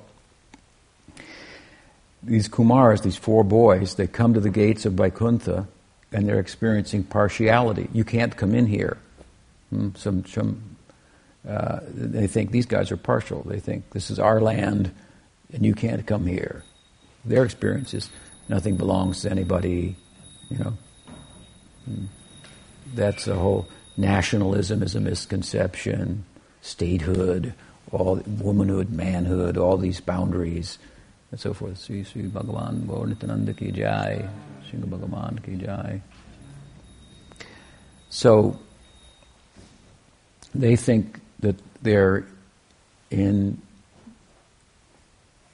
these Kumars, these four boys, they come to the gates of Vaikuntha and they're experiencing partiality. You can't come in here. Hmm? Some, some, uh, they think these guys are partial. They think this is our land and you can't come here. Their experience is nothing belongs to anybody, you know. Hmm. That's a whole nationalism is a misconception, statehood, all womanhood, manhood, all these boundaries, and so forth. Sri Sri Bhagavan Gaur ki jai. Srila Bhagavan ki jai. So they think that they're in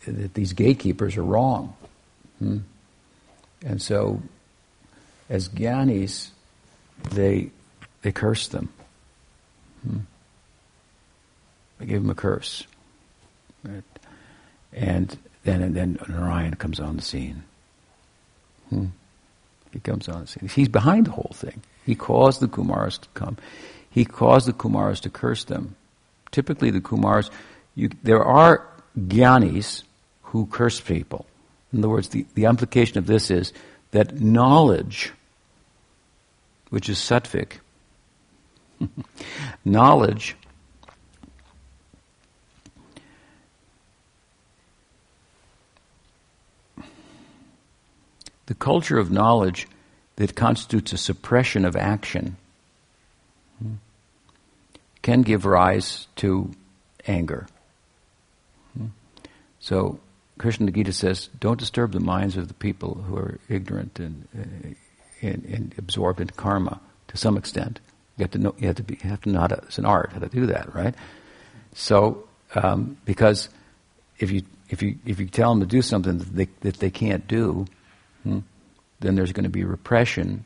that these gatekeepers are wrong. Hmm? And so as gyanis, they they curse them. Hmm? They give them a curse. Right? And then and then Narayan comes on the scene. Hmm. He comes on the scene. He's behind the whole thing. He caused the Kumaras to come. He caused the Kumaras to curse them. Typically, the Kumaras, you, there are jnanis who curse people. In other words, the, the implication of this is that knowledge, which is sattvic, knowledge the culture of knowledge that constitutes a suppression of action can give rise to anger. So, Krishna Gita says, don't disturb the minds of the people who are ignorant and, uh, and, and absorbed in karma to some extent. You have to know, you have to, be, have to know how to, it's an art how to do that, right? So, um, because if you, if you, if you tell them to do something that they, that they can't do, Hmm? then there's going to be repression,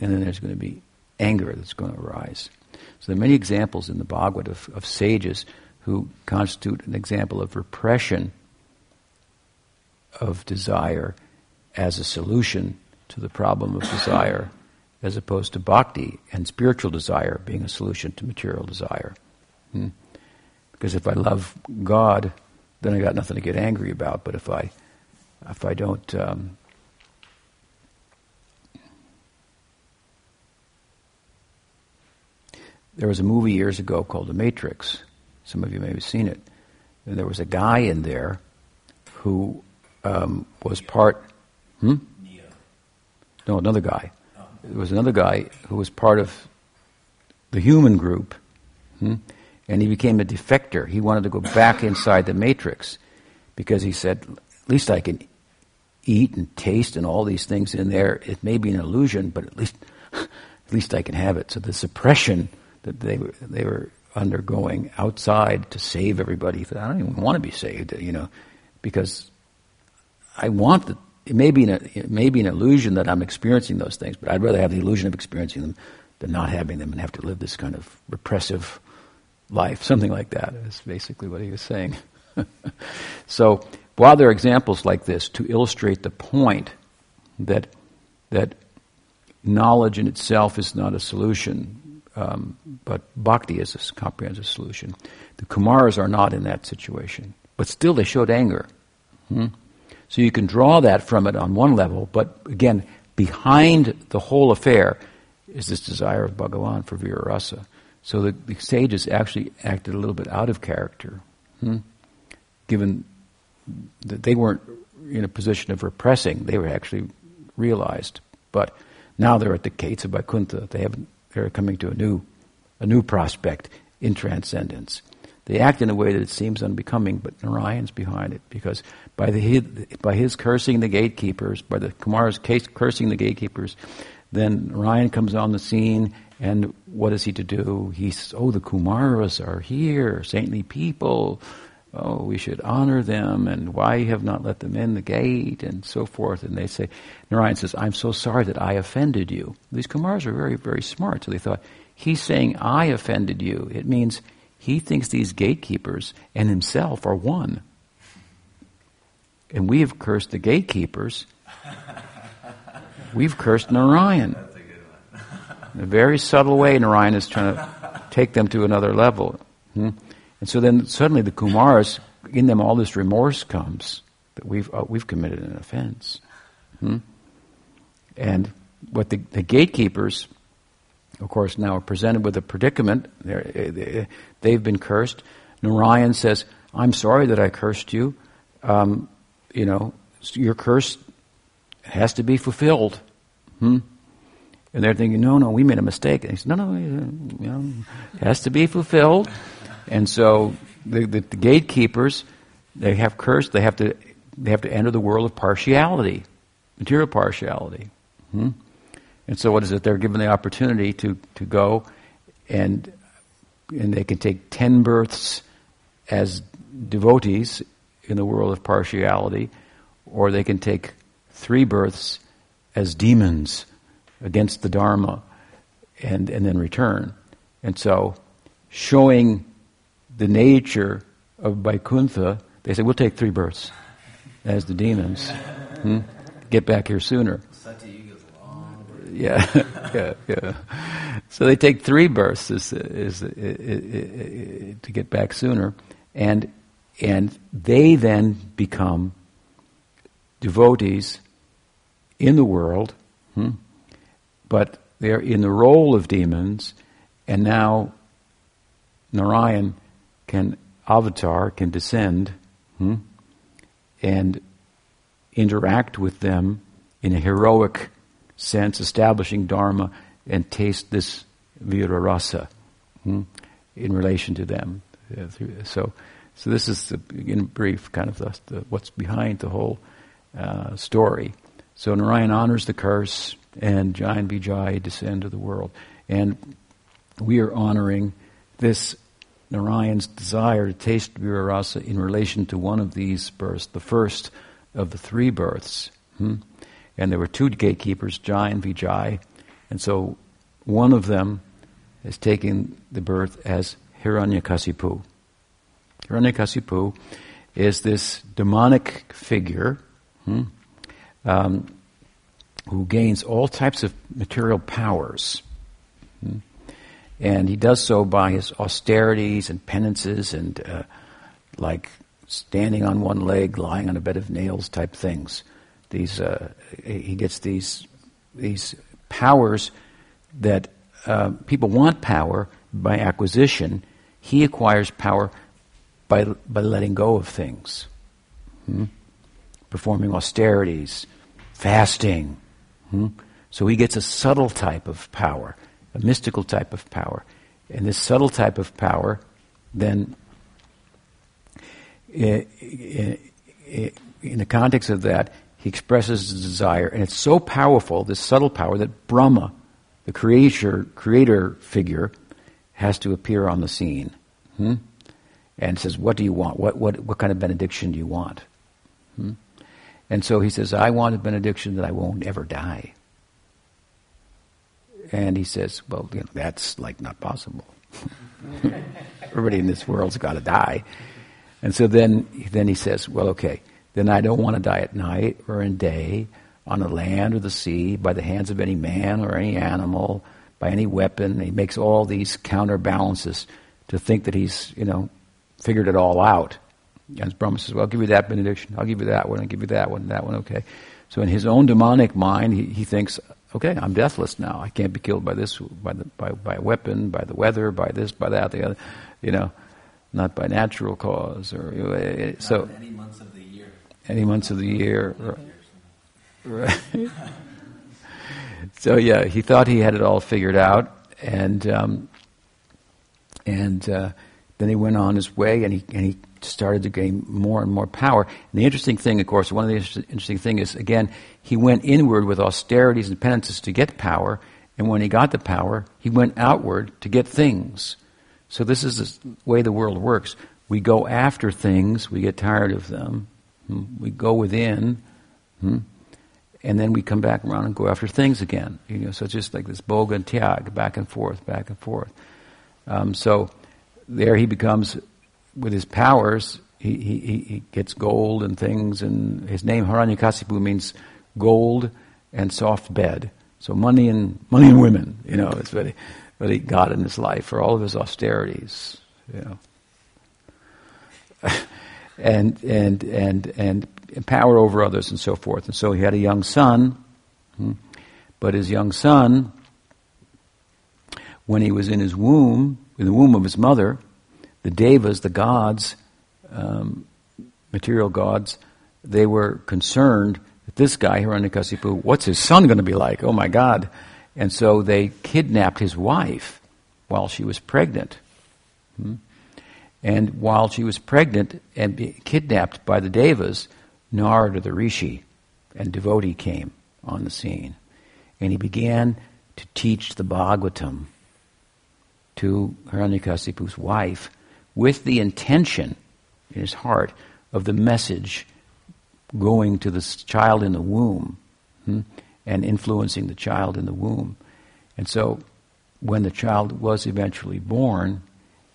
and then there's going to be anger that's going to arise. So there are many examples in the Bhagavad of, of sages who constitute an example of repression of desire as a solution to the problem of desire, as opposed to bhakti and spiritual desire being a solution to material desire. Hmm? Because if I love God, then I got nothing to get angry about. But if I, if I don't, um, there was a movie years ago called The Matrix. Some of you may have seen it. And there was a guy in there who um, was part. Hmm? No, another guy. There was another guy who was part of the human group. Hmm? and he became a defector. He wanted to go back inside the matrix because he said, at least I can eat and taste and all these things in there. It may be an illusion, but at least, at least I can have it. So the suppression that they were, they were undergoing outside to save everybody, I don't even want to be saved, you know, because I want the, it may be an, it may be an illusion that I'm experiencing those things, but I'd rather have the illusion of experiencing them than not having them and have to live this kind of repressive life, something like that is basically what he was saying. so, while there are examples like this to illustrate the point that that knowledge in itself is not a solution, um, but bhakti is a comprehensive solution. The Kumars are not in that situation, but still they showed anger. Hmm? So you can draw that from it on one level, but again, behind the whole affair is this desire of Bhagavan for Virarasa. So the, the sages actually acted a little bit out of character, hmm? given they weren't in a position of repressing; they were actually realized. But now they're at the gates of Vaikuntha. They have they're coming to a new a new prospect in transcendence. They act in a way that it seems unbecoming, but Narayan's behind it because by the by his cursing the gatekeepers, by the Kumar's case cursing the gatekeepers, then Narayan comes on the scene and what is he to do? He says, Oh, the Kumaras are here, saintly people. Oh, we should honor them, and why have not let them in the gate, and so forth. And they say, Narayan says, I'm so sorry that I offended you. These Kumaras are very, very smart. So they thought, he's saying, I offended you. It means he thinks these gatekeepers and himself are one. And we have cursed the gatekeepers. We've cursed Narayan. In a very subtle way, Narayan is trying to take them to another level. Hmm? And so then suddenly the Kumars, in them all this remorse comes that we've, uh, we've committed an offense. Hmm? And what the, the, gatekeepers, of course, now are presented with a predicament. They're, they've been cursed. Narayan says, I'm sorry that I cursed you. Um, you know, your curse has to be fulfilled. Hmm? And they're thinking, no, no, we made a mistake. And he said, no, no, you know, it has to be fulfilled. And so the, the, the, gatekeepers, they have cursed. They have to, they have to enter the world of partiality, material partiality. Hmm? And so what is it? They're given the opportunity to, to go and, and they can take ten births as devotees in the world of partiality, or they can take three births as demons against the Dharma and, and then return. And so, showing the nature of Vaikuntha, they say, we'll take three births as the demons. Hmm? Get back here sooner. Yeah, yeah, yeah. So they take three births is, is, is, is, to get back sooner, and and they then become devotees in the world. Hmm? but they're in the role of demons, and now Narayan can avatar, can descend, hmm, and interact with them in a heroic sense, establishing Dharma and taste this Vira rasa hmm, in relation to them. So, so this is, the, in brief, kind of the, the, what's behind the whole uh, story. So Narayan honors the curse, and Jai and Vijay descend to the world. And we are honoring this Narayan's desire to taste Virarasa in relation to one of these births, the first of the three births. Hmm? And there were two gatekeepers, Jai and Vijay. And so one of them is taking the birth as Hiranyakasipu. Hiranyakasipu is this demonic figure hmm, um, who gains all types of material powers. Hmm. And he does so by his austerities and penances and uh, like standing on one leg, lying on a bed of nails type things. These, uh, he gets these, these powers that uh, people want power by acquisition. He acquires power by, by letting go of things. Hmm? Performing austerities, fasting. Hmm? So he gets a subtle type of power, a mystical type of power. And this subtle type of power then in the context of that, he expresses his desire, and it's so powerful, this subtle power, that Brahma, the creator, creator figure, has to appear on the scene. Hmm? And says, What do you want? What, what, what kind of benediction do you want? Hmm? And so he says, I want a benediction that I won't ever die. And he says, Well, you know, that's like not possible. Everybody in this world's got to die. And so then, then he says, well, okay, then I don't want to die at night or in day, on the land or the sea, by the hands of any man or any animal, by any weapon. He makes all these counterbalances to think that he's, you know, figured it all out. And Brahma says, well, I'll give you that benediction. I'll give you that one. I'll give you that one. That one, okay. So in his own demonic mind, he, he thinks, okay, I'm deathless now. I can't be killed by this, by, the, by, by a weapon, by the weather, by this, by that, the other, you know not by natural cause or uh, so any months of the year. Any months of the year right, so yeah he thought he had it all figured out and um, and uh, then he went on his way and he and he started to gain more and more power and the interesting thing of course one of the inter- interesting thing is again he went inward with austerities and penances to get power and when he got the power he went outward to get things so this is the way the world works. We go after things, we get tired of them, hmm, we go within, hmm, and then we come back around and go after things again. You know, so it's just like this bhoga and tyag, back and forth, back and forth. Um, so there he becomes, with his powers, he, he, he gets gold and things, and his name Hiranyakasipu means gold and soft bed. So money and money and women, you know, it's very what he got in his life for all of his austerities, you know. and, and, and, and power over others and so forth. And so he had a young son, hmm, but his young son, when he was in his womb, in the womb of his mother, the devas, the gods, um, material gods, they were concerned that this guy, Hiranyakasipu, what's his son going to be like? Oh my God. And so they kidnapped his wife while she was pregnant. Hmm? And while she was pregnant and kidnapped by the Devas, Narada the Rishi and devotee came on the scene. And he began to teach the Bhagavatam to Hiranyakasipu's wife with the intention in his heart of the message going to the child in the womb. Hmm? and influencing the child in the womb. And so when the child was eventually born,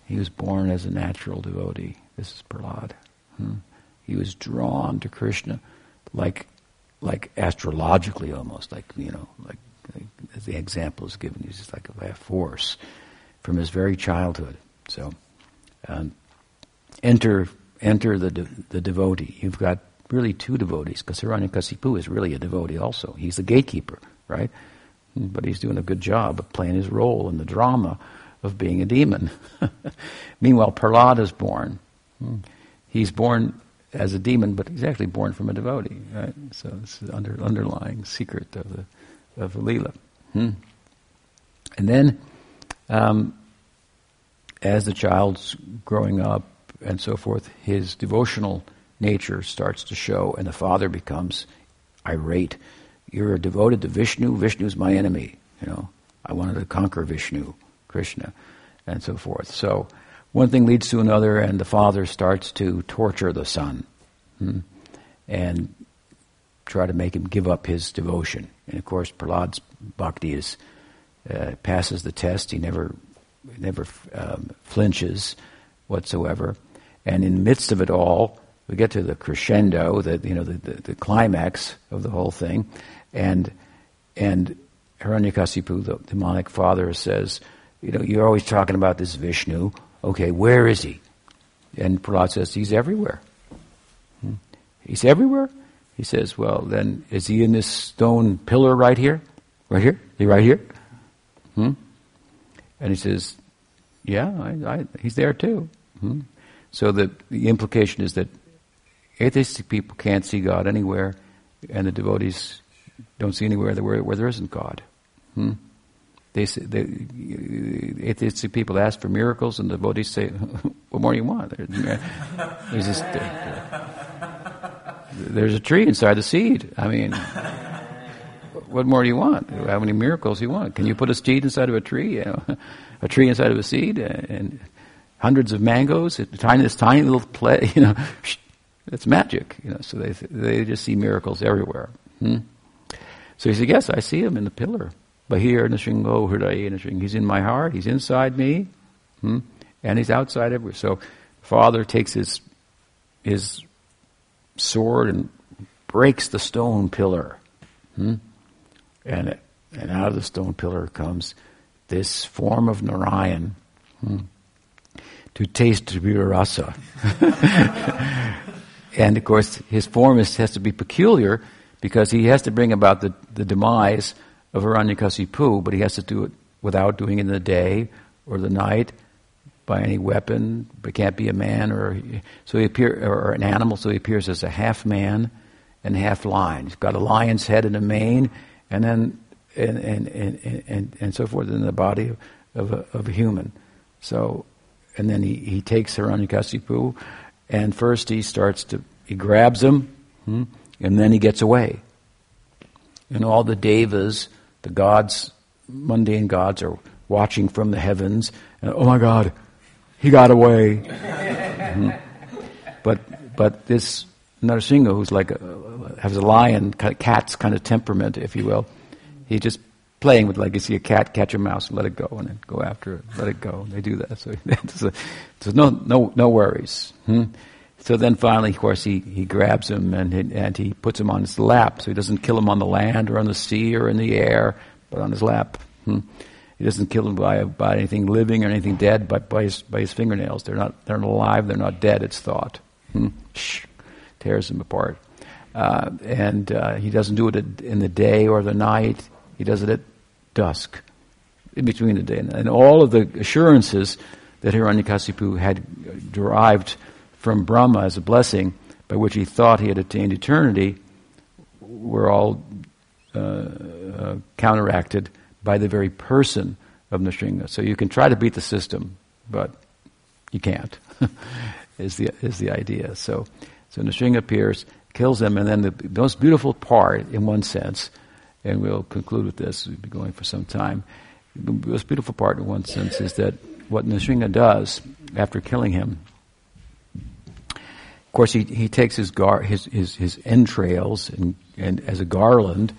he was born as a natural devotee. This is Prahlad. Hmm. He was drawn to Krishna like like astrologically almost, like you know, like, like the example is given, he's just like by a force from his very childhood. So um, enter enter the de- the devotee. You've got really two devotees, because Hiranyakasipu is really a devotee also. He's the gatekeeper, right? But he's doing a good job of playing his role in the drama of being a demon. Meanwhile, Prahlad is born. He's born as a demon, but he's actually born from a devotee, right? So it's the under, underlying secret of the of the Leela. Hmm. And then, um, as the child's growing up and so forth, his devotional nature starts to show, and the father becomes irate. You're devoted to Vishnu. Vishnu's my enemy. You know, I wanted to conquer Vishnu, Krishna, and so forth. So one thing leads to another, and the father starts to torture the son. Hmm? And try to make him give up his devotion. And of course, Prahlad's bhakti is, uh, passes the test. He never, never um, flinches whatsoever. And in the midst of it all, we get to the crescendo, the, you know, the, the, the climax of the whole thing. And, and Hiranyakasipu, the demonic father, says, you know, you're always talking about this Vishnu. Okay, where is he? And Prahlad says, he's everywhere. Hmm? He's everywhere? He says, well, then is he in this stone pillar right here? Right here? He right here? Hmm? And he says, yeah, I, I, he's there too. Hmm? So the, the implication is that atheistic people can't see God anywhere, and the devotees don't see anywhere where, where there isn't God. Hmm? They, they, atheistic people ask for miracles, and the devotees say, "What more do you want?" There's, just, there's a tree inside the seed. I mean, what more do you want? How many miracles do you want? Can you put a seed inside of a tree? You know, a tree inside of a seed, and hundreds of mangoes, tiny, this tiny little play, you know, it's magic, you know. So they they just see miracles everywhere. Hmm? So he said, "Yes, I see him in the pillar." Bahir Nashringo Hridaye Nashring. He's in my heart, he's inside me, hmm? and he's outside everywhere. So Father takes his his sword and breaks the stone pillar. Hmm? And and out of the stone pillar comes this form of Narayan hmm? to taste Tribhuta Rasa. and of course, his form is, has to be peculiar because he has to bring about the, the demise of Hiranyakasipu, but he has to do it without doing it in the day or the night by any weapon. But can't be a man or so he appear or an animal. So he appears as a half man and half lion. He's got a lion's head and a mane, and then and and and and, and so forth in the body of, of a, of a human. So, and then he, he takes Hiranyakasipu, and first he starts to he grabs him, hmm, and then he gets away. And all the devas the gods, mundane gods, are watching from the heavens, and oh my God, he got away. mm-hmm. But but this Narasimha, who's like a, has a lion, cat's kind of temperament, if you will, he's just playing with like you see a cat catch a mouse and let it go, and then go after it, let it go. They do that, so no no no worries. Hmm? So then finally, of course, he, he grabs him and he, and he puts him on his lap. So he doesn't kill him on the land or on the sea or in the air, but on his lap. Hmm. He doesn't kill him by, by anything living or anything dead, but by his, by his fingernails. They're not, they're not alive, they're not dead, it's thought. Hmm. Shh. Tears him apart. Uh, and uh, he doesn't do it in the day or the night, he does it at dusk, in between the day. And all of the assurances that Hiranyakasipu had derived from Brahma as a blessing by which he thought he had attained eternity were all uh, uh, counteracted by the very person of Nrsimha. So you can try to beat the system, but you can't. is the is the idea. So so Nrsimha appears, kills him, and then the most beautiful part, in one sense, and we'll conclude with this. We've been going for some time. The most beautiful part, in one sense, is that what Nrsimha does after killing him of course, he, he takes his, gar, his, his, his entrails and, and as a garland,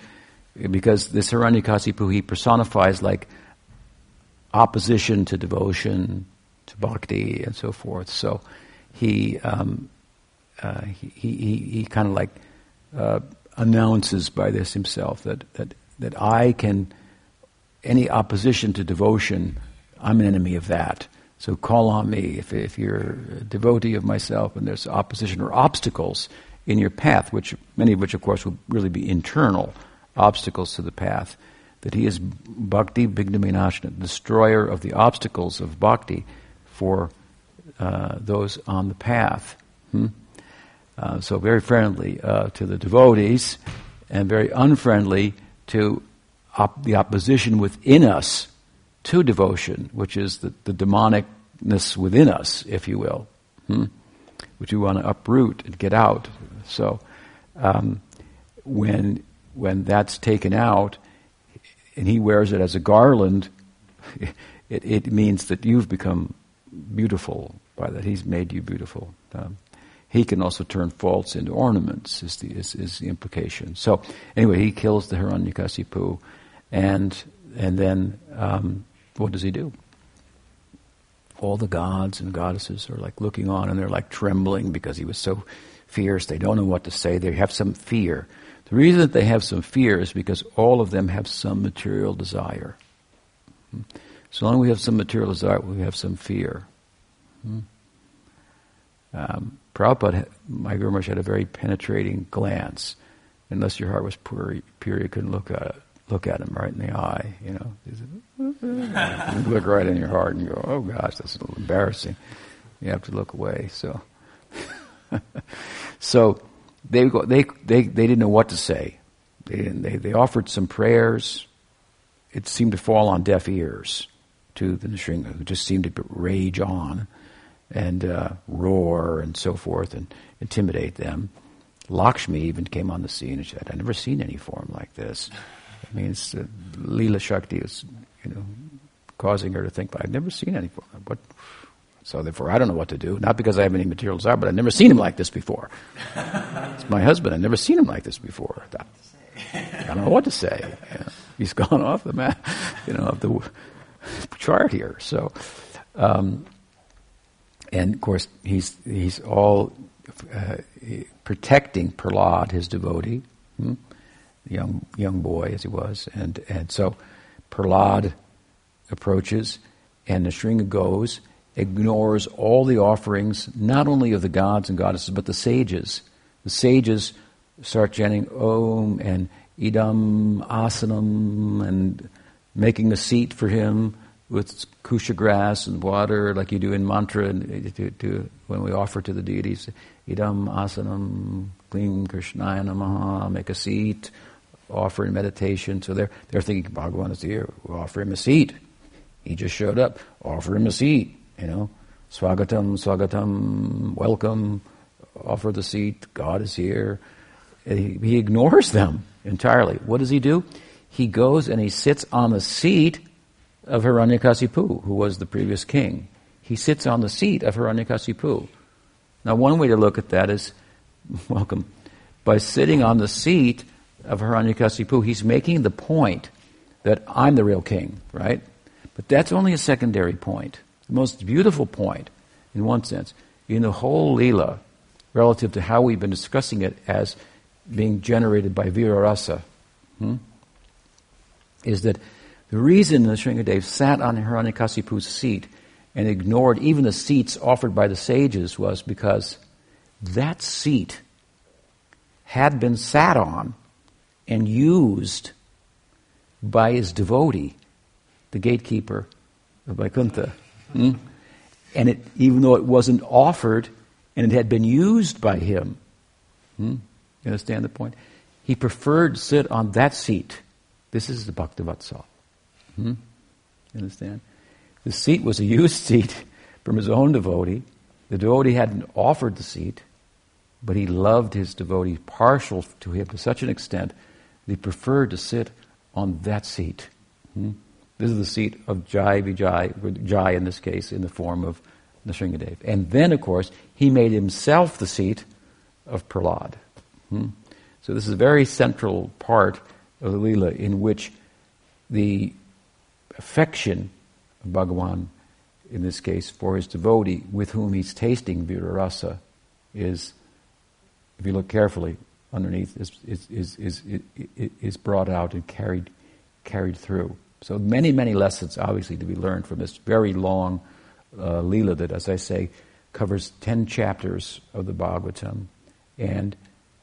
because this Hiranyakasipu he personifies like opposition to devotion, to bhakti, and so forth. So he um, uh, he, he, he kind of like uh, announces by this himself that, that that I can any opposition to devotion, I'm an enemy of that. So call on me if, if you're a devotee of myself and there's opposition or obstacles in your path, which many of which, of course, will really be internal obstacles to the path. That he is bhakti vighnavinashana, destroyer of the obstacles of bhakti for uh, those on the path. Hmm? Uh, so very friendly uh, to the devotees and very unfriendly to op- the opposition within us to devotion, which is the, the demonicness within us, if you will, hmm? which we want to uproot and get out. So um, when when that's taken out, and he wears it as a garland, it, it means that you've become beautiful by that. He's made you beautiful. Um, he can also turn faults into ornaments, is the, is, is the implication. So, anyway, he kills the Hiranyakasipu, and, and then um, what does he do? All the gods and goddesses are like looking on and they're like trembling because he was so fierce. They don't know what to say. They have some fear. The reason that they have some fear is because all of them have some material desire. So long as we have some material desire, we have some fear. Um, Prabhupada, my Guru Maharaj had a very penetrating glance. Unless your heart was pure, pure you couldn't look at it, look at him right in the eye. You know, you look right in your heart and go, "Oh gosh, that's a little embarrassing." You have to look away. So, so they go, they they they didn't know what to say. They they they offered some prayers. It seemed to fall on deaf ears to the Nrsinga, who just seemed to rage on and uh, roar and so forth and intimidate them. Lakshmi even came on the scene and said, "I've never seen any form like this." I mean, uh, Leela Shakti is, you know, causing her to think, "I've never seen any form." What? So therefore, I don't know what to do. Not because I have any material desire, but I've never seen him like this before. it's my husband. I've never seen him like this before. I don't know what to say. He's gone off the map, you know, of the chart here. So, um, and of course, he's he's all uh, protecting Prahlad, his devotee, hmm? young young boy as he was, and and so Prahlad approaches, and Nrsinga goes, ignores all the offerings, not only of the gods and goddesses, but the sages. The sages start chanting Om and Idam Asanam and making a seat for him with kusha grass and water, like you do in mantra to, to, when we offer to the deities. Idam asanam, klim krishnaya namaha, make a seat, offer in meditation. So they're, they're thinking, Bhagavan is here, we'll offer him a seat. He just showed up, offer him a seat, you know. Swagatam, swagatam, welcome, offer the seat, God is here. He, he ignores them entirely. What does he do? He goes and he sits on the seat of Hiranyakasipu, who was the previous king. He sits on the seat of Hiranyakasipu. Now, one way to look at that is, welcome, by sitting on the seat of Hiranyakasipu, he's making the point that I'm the real king, right? But that's only a secondary point. The most beautiful point, in one sense, in the whole Leela, relative to how we've been discussing it as being generated by Virarasa, hmm, is that the reason the Nrsingadev sat on Hiranyakasipu's seat and ignored even the seats offered by the sages was because that seat had been sat on and used by his devotee, the gatekeeper of Vaikuntha. Hmm? And it, even though it wasn't offered and it had been used by him, hmm? you understand the point? He preferred to sit on that seat. This is the Bhaktavatsal. Hmm? You understand? The seat was a used seat from his own devotee. The devotee hadn't offered the seat, but he loved his devotee, partial to him to such an extent that he preferred to sit on that seat. Hmm? This is the seat of Jai Vijay, Jai in this case, in the form of Nrsingadev. And then, of course, he made himself the seat of Prahlad. Hmm? So this is a very central part of the Leela in which the affection of Bhagavan, in this case, for his devotee with whom he's tasting Virarasa is, if you look carefully underneath, is, is, is, is, is brought out and carried, carried through. So many, many lessons obviously to be learned from this very long uh, Leela that, as I say, covers 10 chapters of the Bhagavatam and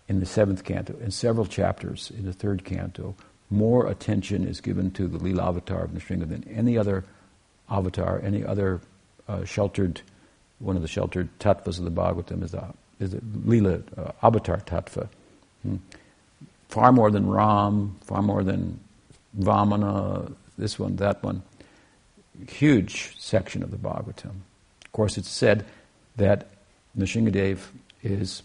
in the seventh canto and several chapters in the third canto more attention is given to the Leela avatar of Nrsinga than any other avatar, any other uh, sheltered, one of the sheltered tattvas of the Bhagavatam is the, is the Leela uh, avatar tattva. Hmm. Far more than Ram, far more than Vamana, this one, that one. Huge section of the Bhagavatam. Of course, it's said that Nrsingadev is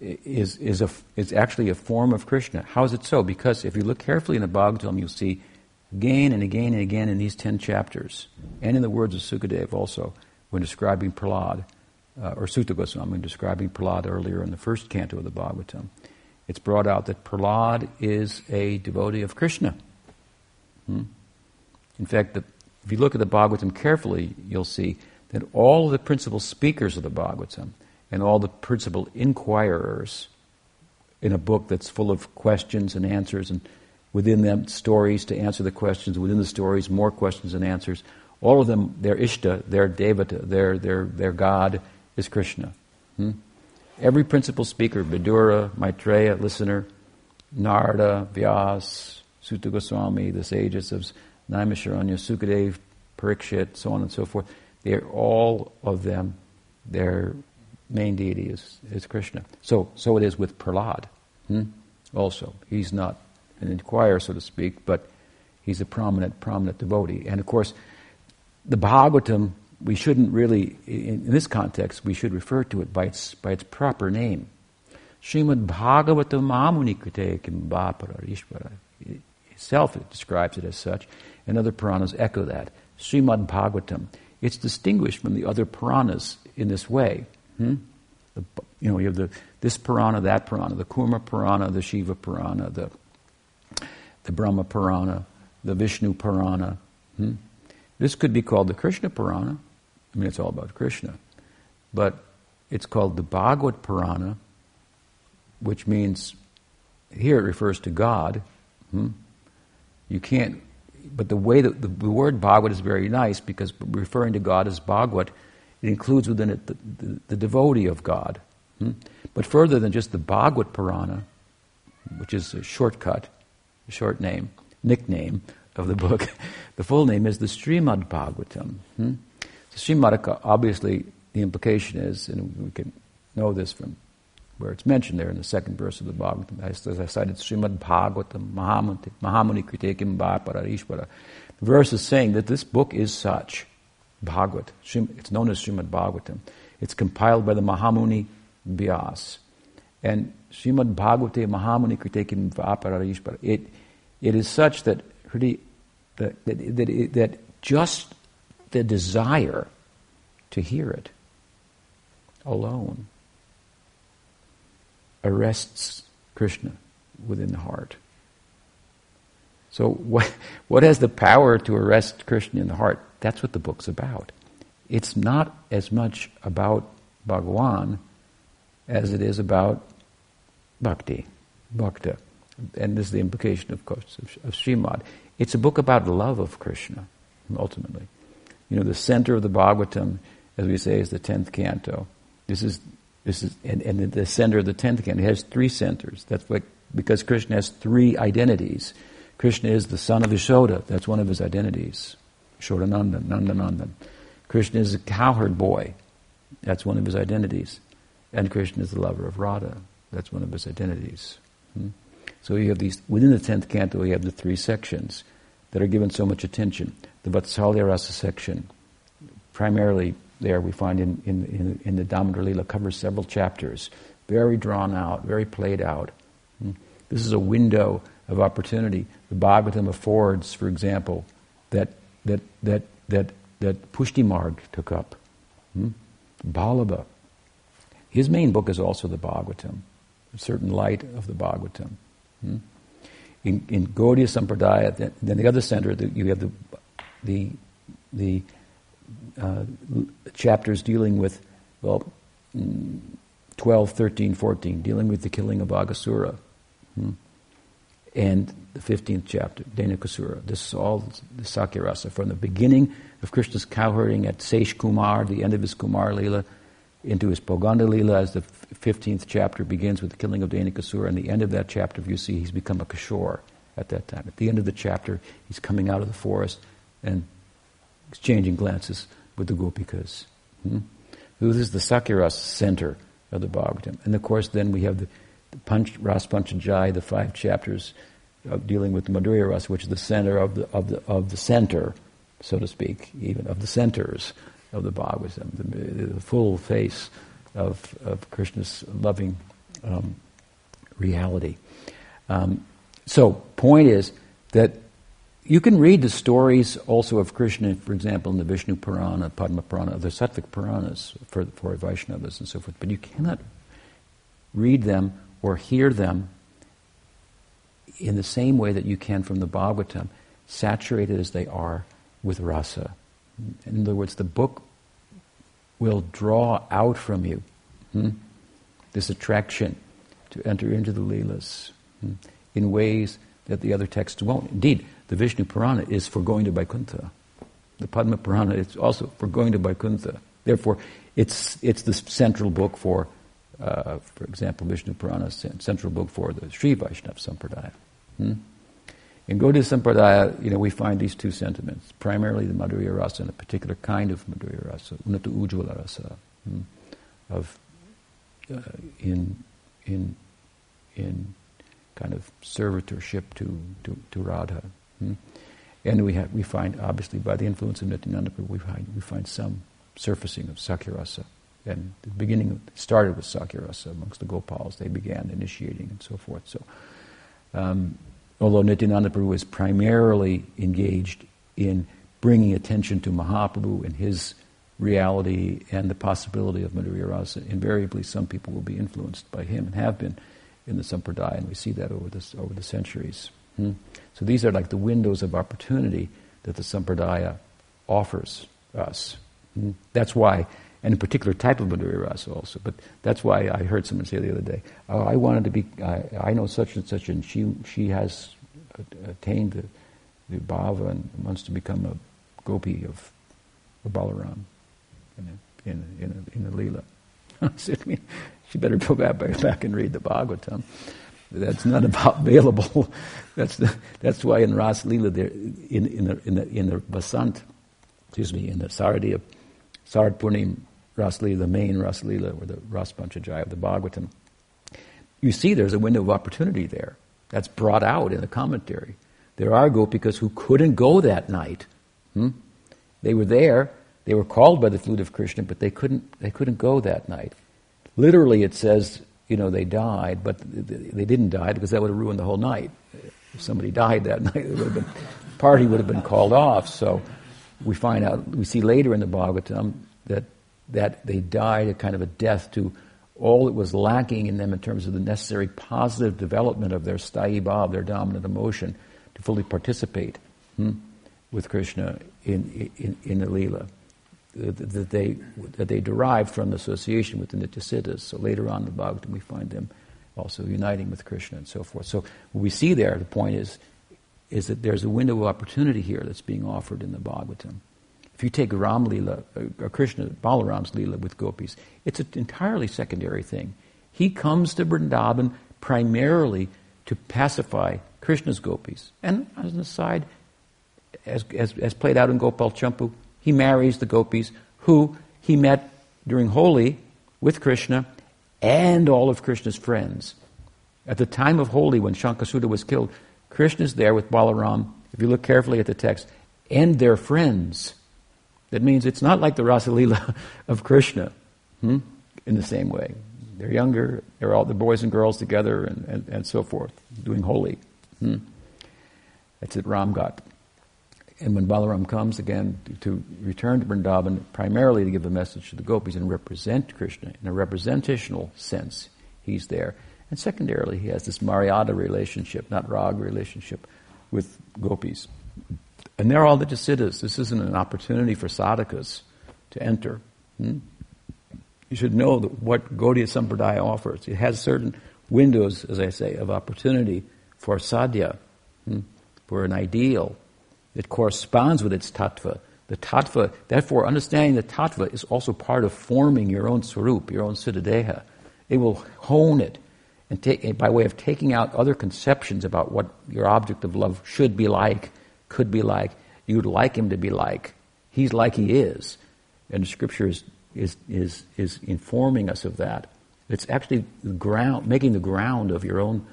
is, is, a, is actually a form of Krishna. How is it so? Because if you look carefully in the Bhagavatam, you'll see again and again and again in these ten chapters, and in the words of Sukadev also, when describing Prahlad, uh, or Suta Goswami describing Prahlad earlier in the first canto of the Bhagavatam, it's brought out that Prahlad is a devotee of Krishna. Hmm? In fact, the, if you look at the Bhagavatam carefully, you'll see that all of the principal speakers of the Bhagavatam and all the principal inquirers in a book that's full of questions and answers, and within them stories to answer the questions, within the stories more questions and answers. All of them, their Ishta, their Devata, their, their, their God is Krishna. Hmm? Every principal speaker, Vidura, Maitreya, listener, Narada, Vyas, Suta Goswami, the sages of Naimisharanya, Sukadev, Parikshit, so on and so forth, they're all of them, their main deity is, is Krishna. So, so it is with Prahlad. Hmm? Also, he's not an inquirer, so to speak, but he's a prominent, prominent devotee. And of course, the Bhagavatam, we shouldn't really, in, in this context, we should refer to it by its, by its proper name. Srimad Bhagavatam Mamunikrite Kimbapara Ishvara. Itself it describes it as such, and other Puranas echo that. Srimad Bhagavatam. It's distinguished from the other Puranas in this way. Hmm? The, you know, you have the, this Purana, that Purana, the Kurma Purana, the Shiva Purana, the, the Brahma Purana, the Vishnu Purana. Hmm? This could be called the Krishna Purana. I mean, it's all about Krishna. But it's called the Bhagavad Purana, which means, here it refers to God. Hmm? You can't, but the way that the, the word Bhagavad is very nice because referring to God as Bhagavad it includes within it the, the, the devotee of God. Hmm? But further than just the Bhagavad Purana, which is a shortcut, a short name, nickname of the book, the full name is the Srimad Bhagavatam. Hmm? So Srimad, obviously, the implication is, and we can know this from where it's mentioned there in the second verse of the Bhagavatam, as, I cited, Srimad Bhagavatam, Mahamuni, Mahamuni Kritekim Pararishvara. The verse is saying that this book is such. Bhagavad. It's known as Srimad Bhagavatam. It's compiled by the Mahamuni Vyas. And Srimad Bhagavate Mahamuni Kritekim Vapararishpara. It, it is such that, that, that, that, that just the desire to hear it alone arrests Krishna within the heart. So, what, what has the power to arrest Krishna in the heart? That's what the book's about. It's not as much about Bhagawan as it is about bhakti, bhakta. And this is the implication, of course, of, of Srimad. It's a book about love of Krishna, ultimately. You know, the center of the Bhagavatam, as we say, is the tenth canto. This is, this is, and, and the center of the tenth canto has three centers. That's what, because Krishna has three identities. Krishna is the son of Yashoda. That's one of his identities. Shodanandan, Nandanandan. Krishna is a cowherd boy. That's one of his identities. And Krishna is the lover of Radha. That's one of his identities. Hmm? So you have these, within the 10th canto, you have the three sections that are given so much attention. The Vatsalya Rasa section, primarily there we find in, in, in, in the Damodar Lila, covers several chapters. Very drawn out, very played out. Hmm? This is a window of opportunity. The Bhagavatam affords, for example, that that that that that Pushtimarg took up. Hmm? Vallabha. His main book is also the Bhagavatam, a certain light of the Bhagavatam. Hmm? In, in Gaudiya Sampradaya, then, then the other center, the, you have the the the uh, chapters dealing with well, mm, 12, 13, 14, dealing with the killing of Aghasura. Hmm? and the 15th chapter, Dhenukasura. This is all the Sakhyarasa. From the beginning of Krishna's cowherding at Sesh Kumar, the end of his Kumar Lila, into his Poganda Lila, as the 15th chapter begins with the killing of Dhenukasura, and the end of that chapter, if you see, he's become a Kishore at that time. At the end of the chapter, he's coming out of the forest and exchanging glances with the Gopikas. Hmm? This is the Sakhyarasa center of the Bhagavatam. And of course, then we have the the Punch, Ras Panchadhyay, the five chapters of dealing with the Madhurya Ras, which is the center of the, of the, of the center, so to speak, even of the centers of the Bhagavatam, the, the full face of, of Krishna's loving um, reality. Um, so, point is that you can read the stories also of Krishna, for example, in the Vishnu Purana, Padma Purana, the Sattvic Puranas for, for Vaishnavas and so forth, but you cannot read them or hear them in the same way that you can from the Bhagavatam, saturated as they are with rasa. In other words, the book will draw out from you hmm, this attraction to enter into the Leelas hmm, in ways that the other texts won't. Indeed, the Vishnu Purana is for going to Vaikuntha. The Padma Purana is also for going to Vaikuntha. Therefore, it's, it's the central book for, uh, for example, Vishnu Purana, central book for the Sri Vaishnava Sampradaya. Hmm? In Gaudiya Sampradaya, you know, we find these two sentiments, primarily the Madhurya Rasa and a particular kind of Madhurya Rasa, Unnata Ujjvala Rasa, hmm? of, uh, in, in, in kind of servitorship to, to, to Radha. Hmm? And we, have, we find, obviously, by the influence of Nityananda, we find, we find some surfacing of Sakhyarasa. And the beginning started with Sakhyarasa amongst the Gopals. They began initiating and so forth. So, um, although Nityananda Prabhu is primarily engaged in bringing attention to Mahaprabhu and his reality and the possibility of Madhurya Rasa, invariably some people will be influenced by him and have been in the Sampradaya, and we see that over, this, over the centuries. Hmm? So these are like the windows of opportunity that the Sampradaya offers us. Hmm? That's why, and a particular type of Madhurya Rasa also, but that's why I heard someone say the other day, oh, I wanted to be, I, I know such and such, and she, she has attained the, the bhava and wants to become a gopi of, of Balaram in, a, in, a, in, a, in the Leela. she better go back, back and read the Bhagavatam. That's not about available. that's the, that's why in Ras Leela, there, in, in, the, in, the, in the Vasant, excuse me, in the Saradiya, Sarad Purnim Ras Leela, the main Ras Leela, or the Ras of the Bhagavatam, you see there's a window of opportunity there. That's brought out in the commentary. There are gopikas who couldn't go that night. Hmm? They were there, they were called by the flute of Krishna, but they couldn't, they couldn't go that night. Literally, it says, you know, they died, but they didn't die because that would have ruined the whole night. If somebody died that night, it would have been, party would have been called off. So we find out, we see later in the Bhagavatam that, that they died a kind of a death to all that was lacking in them in terms of the necessary positive development of their sthayi their dominant emotion, to fully participate hmm, with Krishna in, in, in the Leela that they, that they derive from the association with the Nityasiddhas. So later on in the Bhagavatam, we find them also uniting with Krishna and so forth. So what we see there, the point is, is that there's a window of opportunity here that's being offered in the Bhagavatam. If you take Ram Lila, uh, uh, Krishna, Balaram's Lila with gopis, it's an entirely secondary thing. He comes to Vrindavan primarily to pacify Krishna's gopis. And as an aside, as, as, as played out in Gopal Champu, he marries the gopis who he met during Holi with Krishna and all of Krishna's friends. At the time of Holi, when Shankhachuda was killed, Krishna's there with Balaram, if you look carefully at the text, and their friends. That means it's not like the Rasalila of Krishna hmm? in the same way. They're younger, they're all the boys and girls together, and, and, and so forth, doing Holi. Hmm? That's it, Ram got. And when Balaram comes again to return to Vrindavan, primarily to give a message to the gopis and represent Krishna in a representational sense, he's there. And secondarily, he has this Maryada relationship, not Rag relationship, with gopis. And they're all the Jasiddhas. This isn't an opportunity for sadhakas to enter. Hmm? You should know that what Gaudiya Sampradaya offers. It has certain windows, as I say, of opportunity for sadhya, hmm? for an ideal that corresponds with its tattva. The tattva, therefore, understanding the tattva is also part of forming your own swarup, your own siddhadeha. It will hone it and take, by way of taking out other conceptions about what your object of love should be like, could be like, you'd like him to be like. He's like he is. And scripture is, is, is, is informing us of that. It's actually the ground, making the ground of your own,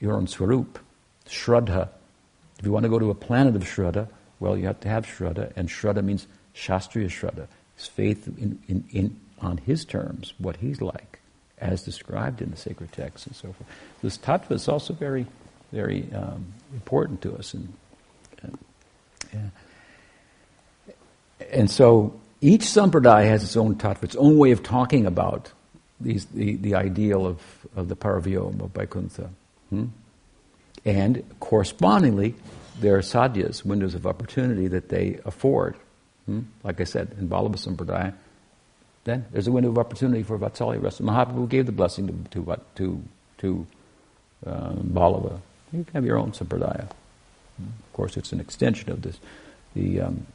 your own swarup, shraddha, if you want to go to a planet of Shraddha, well, you have to have Shraddha, and Shraddha means Shastriya Shraddha. It's faith in, in, in, on his terms, what he's like, as described in the sacred texts and so forth. This tattva is also very, very um, important to us, and, and Yeah. And so each sampradaya has its own tattva, its own way of talking about these, the, the ideal of, of the Paravyom of Vaikuntha. Hmm? And correspondingly, there are sadhyas, windows of opportunity that they afford. Hmm? Like I said, in Vallabha Sampradaya, then there's a window of opportunity for Vatsalya rasa. Mahaprabhu gave the blessing to, to, to, to um, You can have your own Sampradaya. Of course, it's an extension of this. The um,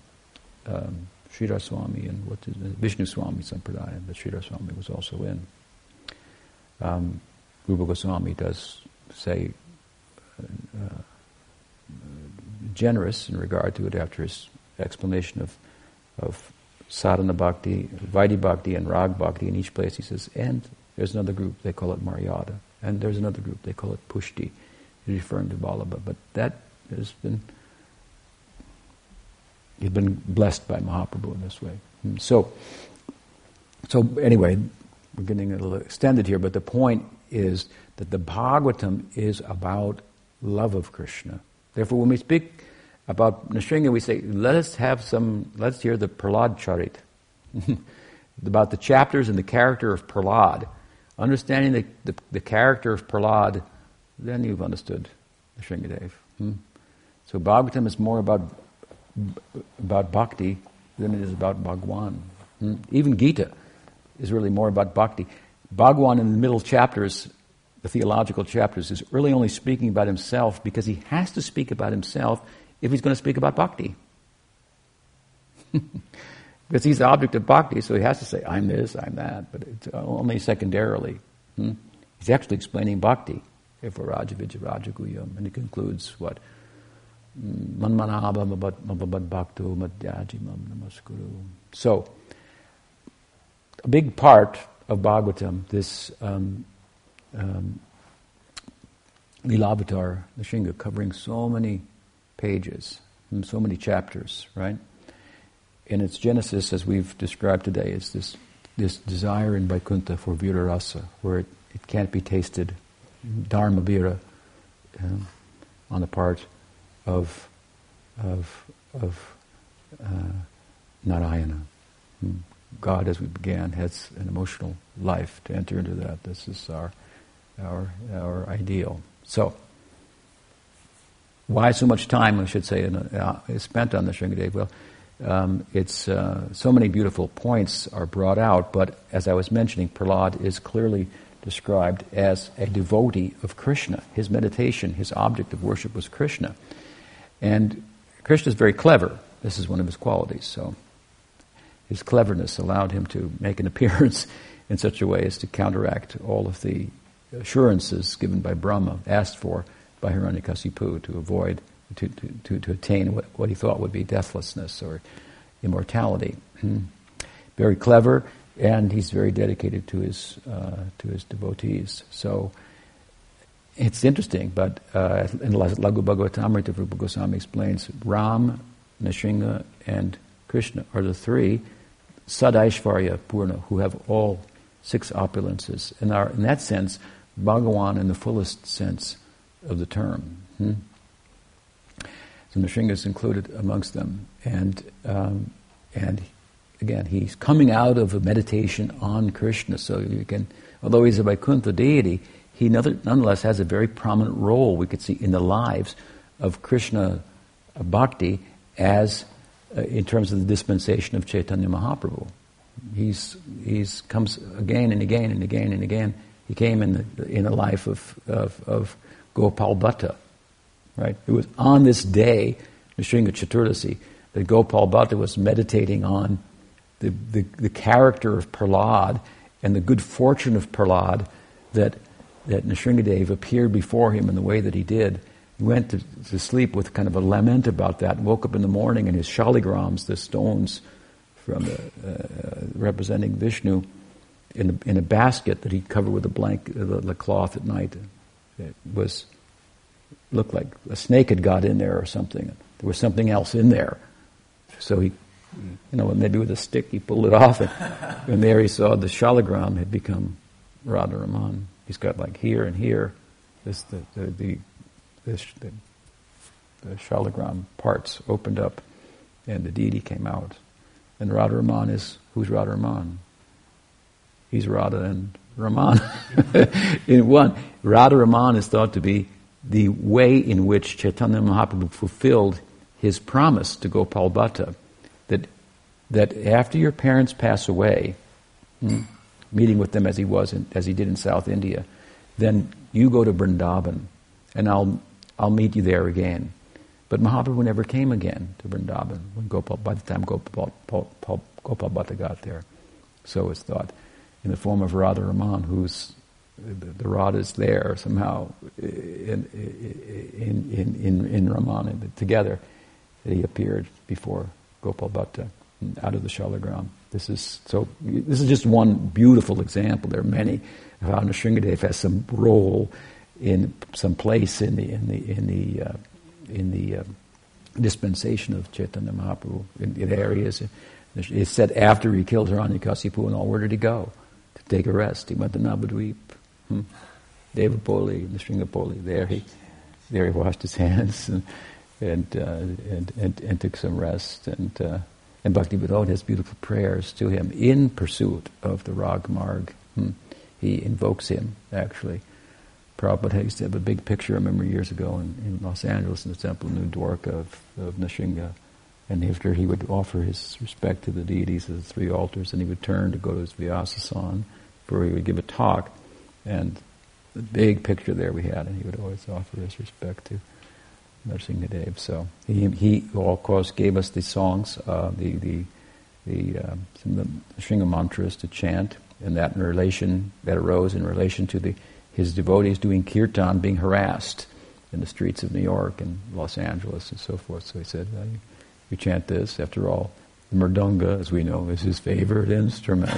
um, Sridhar Swami and what is it, Vishnu Swami Sampradaya that Sridhar Swami was also in. Um, Rupa Goswami does say uh, generous in regard to it after his explanation of, of sadhana bhakti, Vaidhi bhakti, and rag bhakti in each place. He says, and there's another group, they call it Maryada. And there's another group, they call it Pushti. Referring to Vallabha. But that has been, he's been blessed by Mahaprabhu in this way. Hmm. So, so anyway, we're getting a little extended here, but the point is that the Bhagavatam is about love of Krishna. Therefore, when we speak about Nrsimha, we say, let us have some, let's hear the Prahlad Charit. about the chapters and the character of Prahlad. Understanding the, the, the, character of Prahlad, then you've understood Nrsingadev. Hmm? So Bhagavatam is more about, about bhakti than it is about Bhagwan. Hmm? Even Gita is really more about bhakti. Bhagwan in the middle chapters the theological chapters, is really only speaking about himself because he has to speak about himself if he's going to speak about bhakti. because he's the object of bhakti, so he has to say, I'm this, I'm that, but it's only secondarily. Hmm? He's actually explaining bhakti, if for Raja Vijayarajaguyam, and he concludes what? Manmanabha mabad bhakto madhyajimam namaskuru. So, a big part of Bhagavatam, this um, um, Lilavatar, the Shinga, covering so many pages and so many chapters, right? In its genesis, as we've described today, is this this desire in Vaikuntha for virarasa, where it, it can't be tasted, dharma vira, on the part of of of uh, Narayana. God, as we began, has an emotional life to enter into that. This is our our, our ideal. So, why so much time, I should say, uh, is spent on the Nrsingadev? Well, um, it's uh, so many beautiful points are brought out, but as I was mentioning, Prahlad is clearly described as a devotee of Krishna. His meditation, his object of worship was Krishna. And Krishna is very clever. This is one of his qualities. So his cleverness allowed him to make an appearance in such a way as to counteract all of the assurances given by Brahma, asked for by Hiranyakasipu to avoid, to, to, to, to attain what, what, he thought would be deathlessness or immortality. Very clever, and he's very dedicated to his, uh, to his devotees. So it's interesting, but uh, in Laghu Bhagavatamrita, Rupa Goswami explains Ram, Nrsimha, and Krishna are the three Sadaishvarya Purna who have all six opulences. And are, in that sense, Bhagawan in the fullest sense of the term. Hmm? So Nrsimha is included amongst them. And, um, and again, he's coming out of a meditation on Krishna. So you can, although he's a Vaikuntha deity, he nonetheless has a very prominent role we could see in the lives of Krishna bhakti as uh, in terms of the dispensation of Chaitanya Mahaprabhu. He's, he's comes again and again and again and again he came in the, in the life of, of, of Gopal Bhatta. Right? It was on this day, Nrsimha Chaturdasi, that Gopal Bhatta was meditating on the, the, the character of Prahlad and the good fortune of Prahlad that, that Nrsingadev appeared before him in the way that he did. He went to, to sleep with kind of a lament about that and woke up in the morning and his shaligrams, the stones from the, uh, representing Vishnu, in a, in a basket that he covered with a blanket, uh, the, the cloth at night. It was looked like a snake had got in there or something. There was something else in there. So he, you know, maybe with a stick he pulled it off, and, and there he saw the shaligram had become Radharaman. He's got like here and here, this the the the, this, the, the shaligram parts opened up, and the deity came out. And Radharaman is, who's Radharaman? He's Radha and Raman in one. Radharaman is thought to be the way in which Chaitanya Mahaprabhu fulfilled his promise to Gopal Bhatta that, that after your parents pass away, hmm, meeting with them as he was in, as he did in South India, then you go to Vrindavan, and I'll I'll meet you there again. But Mahaprabhu never came again to Vrindavan when Gopal, by the time Gopal, Gopal, Gopal Bhatta got there. So it's thought, in the form of Radha Raman, who's the, is there somehow in in in in, in Raman together. He appeared before Gopal Bhatta out of the Shalagram. This is so. This is just one beautiful example. There are many how Nrsingadev has some role in some place in the in the in the uh, in the uh, dispensation of Chaitanya Mahaprabhu in, in, areas. It's said after he killed Hiranyakasipu and all, where did he go? Take a rest. He went to Navadvip, hmm? Devapoli, Nrsingsapoli. There he, there he washed his hands and and, uh, and, and, and, took some rest. And, uh, and Bhakti Vinod has beautiful prayers to him in pursuit of the Rag Marg. Hmm? He invokes him, actually. Prabhupada used to have a big picture, I remember years ago in, in Los Angeles in the temple of New Dwarka of, of Nrsinga. And after he would offer his respect to the deities at the three altars, and he would turn to go to his Vyasasan, where he would give a talk. And the big picture there we had, and he would always offer his respect to Nrsingadev. So he, he, of course, gave us the songs, uh, the, the, the, uh, some of the Shringa mantras to chant, and that in relation, that arose in relation to the his devotees doing kirtan being harassed in the streets of New York and Los Angeles and so forth. So he said, well, you, you, chant this. After all, mridanga, as we know, is his favorite instrument.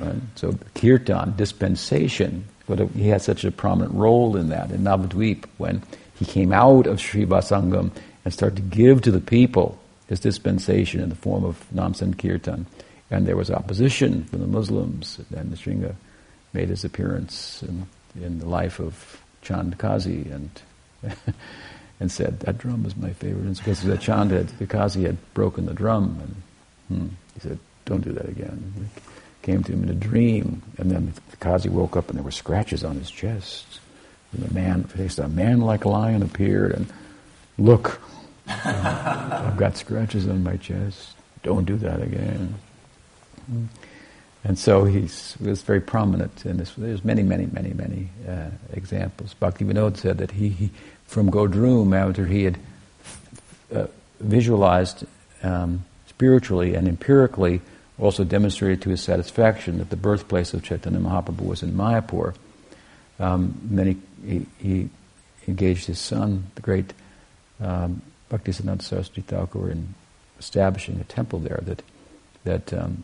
right? So kirtan, dispensation, but he had such a prominent role in that in Navadvip when he came out of Sri Vasangam and started to give to the people his dispensation in the form of Nam Sankirtan. And there was opposition from the Muslims, and the Sringa made his appearance in, in the life of Chand Kazi and and said, that drum is my favorite. instrument. because the Chand had, the Kazi had broken the drum. And hmm, he said, don't do that again. It came to him in a dream. And then the Kazi woke up and there were scratches on his chest. And the man, faced a man like a lion appeared and look, I've got scratches on my chest. Don't do that again. Hmm. And so he was very prominent in this. There's many, many, many, many uh, examples. Bhakti Vinod said that he, he from Godrum, after he had uh, visualized um, spiritually and empirically, also demonstrated to his satisfaction that the birthplace of Chaitanya Mahaprabhu was in Mayapur. Um, then he, he, engaged his son, the great um, Bhaktisiddhanta Saraswati Thakur, in establishing a temple there that that um,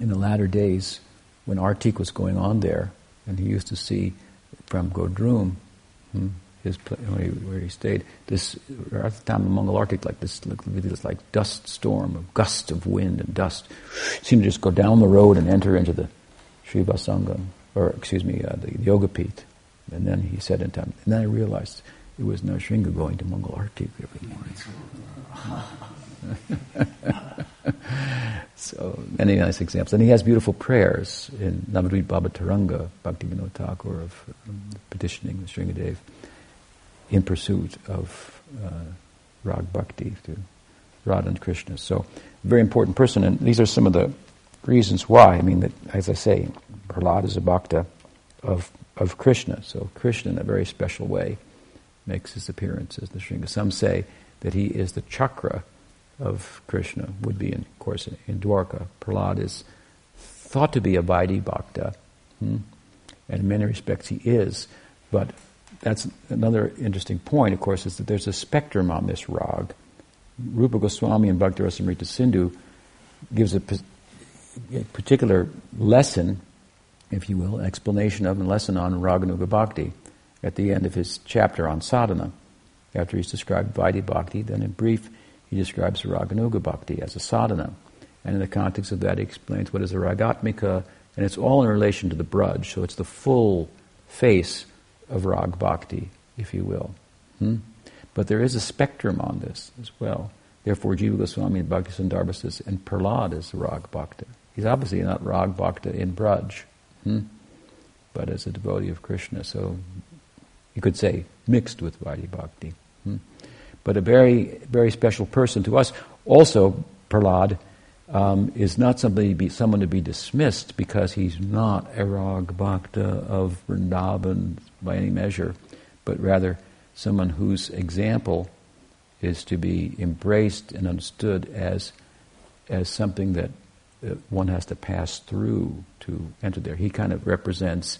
in the latter days, when Artik was going on there, and he used to see from Godrum, hmm, his where he, where he stayed, this at the time of Mongol Artik, like this, this like dust storm, a gust of wind and dust, seemed to just go down the road and enter into the Shiva Sangam, or excuse me, uh, the, the Yogapith. And then he said in time, and then I realized it was Nrsinga going to Mongol Artik every morning. so many nice examples. And he has beautiful prayers in Navadvip Bhava Taranga, Bhakti Vinod Thakur of um, petitioning the Nrsingadev in pursuit of uh, Rag Bhakti to Radha and Krishna. So, very important person. And these are some of the reasons why. I mean, that, as I say, Prahlad is a bhakta of, of Krishna. So, Krishna, in a very special way, makes his appearance as the Sringa. Some say that he is the chakra of Krishna would be, in, of course, in Dwarka. Prahlad is thought to be a Vaidhi Bhakta, hmm? and in many respects he is, but that's another interesting point, of course, is that there's a spectrum on this rag. Rupa Goswami and Bhakti Sindhu gives a, a, particular lesson, if you will, explanation of a lesson on Raganuga Bhakti at the end of his chapter on sadhana. After he's described Vaidhi Bhakti, then in brief, he describes Raganuga Bhakti as a sadhana. And in the context of that, he explains what is a ragatmika, and it's all in relation to the braj, so it's the full face of rag bhakti, if you will. Hmm? But there is a spectrum on this as well. Therefore, Jiva Goswami and Bhakti Sandarbha says, and Prahlad is Rag Bhakta. He's obviously not Rag Bhakta in Braj, hmm? but as a devotee of Krishna. So you could say mixed with Vaidhi Bhakti. Hmm? But a very, very special person to us. Also, Prahlad um, is not somebody to be, someone to be dismissed because he's not a Rag Bhakta of Vrindavan by any measure, but rather someone whose example is to be embraced and understood as, as something that uh, one has to pass through to enter there. He kind of represents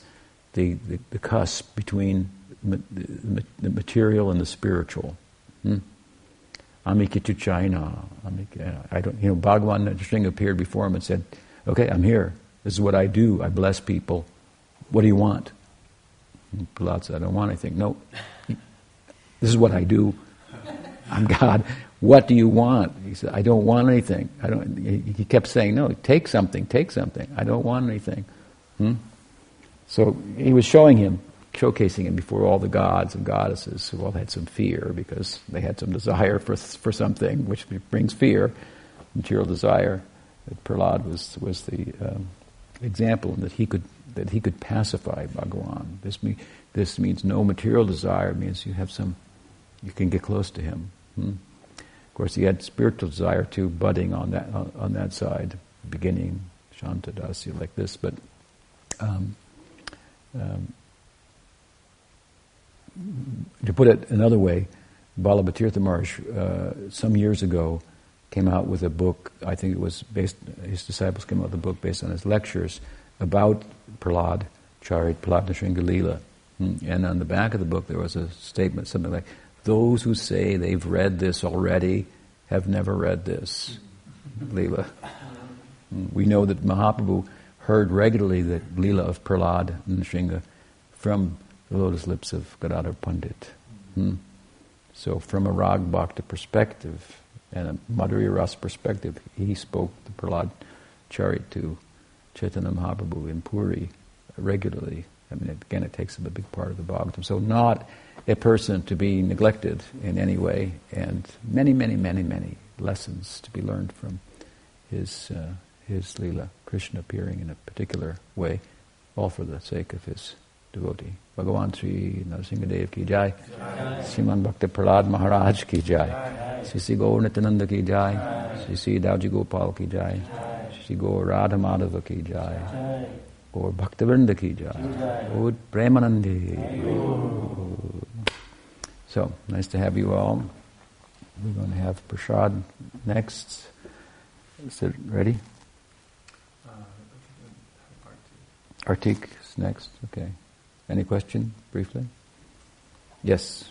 the, the, the cusp between ma- the, the, material and the spiritual. Hmm? Amikitu China. I don't, you know, Bhagavan Nrsimha appeared before him and said, Okay, I'm here. This is what I do. I bless people. What do you want? Prahlad said, I don't want anything. No. This is what I do. I'm God. What do you want? He said, I don't want anything. I don't, he kept saying, No, take something, take something. I don't want anything. Hmm? So he was showing him showcasing him before all the gods and goddesses who all had some fear because they had some desire for, for something, which brings fear, material desire. That Prahlad was, was the um, example that he could that he could pacify Bhagawan. This, me, this means no material desire. Means you have some, you can get close to him. Hmm? Of course, he had spiritual desire too, budding on that on, that side, beginning Shanta Dasya like this, but. Um, um, to put it another way, Ballabh Tirtha Maharaj, uh, some years ago, came out with a book, I think it was based, his disciples came out with a book based on his lectures about Prahlad Charit, Prahlad Nrsinga hmm. And on the back of the book there was a statement, something like, those who say they've read this already have never read this Leela. Hmm. We know that Mahaprabhu heard regularly the Leela of Prahlad Nrsinga from the lotus lips of Gadadhar Pandit. Hmm? So, from a Rag Bhakta perspective and a Madhurya Ras perspective, he spoke the Prahlad Charit to Chaitanya Mahaprabhu in Puri regularly. I mean, again, it takes up a big part of the Bhagavatam. So, not a person to be neglected in any way, and many, many, many, many lessons to be learned from his uh, his lila, Krishna appearing in a particular way, all for the sake of his devotee. Bhagavan Sri Narasimhadev ki jai. Sriman Bhakti Prahlad Maharaj ki jai. Sri Sri Gaur Nityananda ki jai. Sri Sri Dauji Gopal ki jai. Sri Gaur Radha Madhava ki jai. Gaur Bhaktivinoda ki jai. Gaur Premanandi. So, nice to have you all. We're going to have Prasad next. Is it ready? Artik is next. Okay. Any question, briefly? Yes.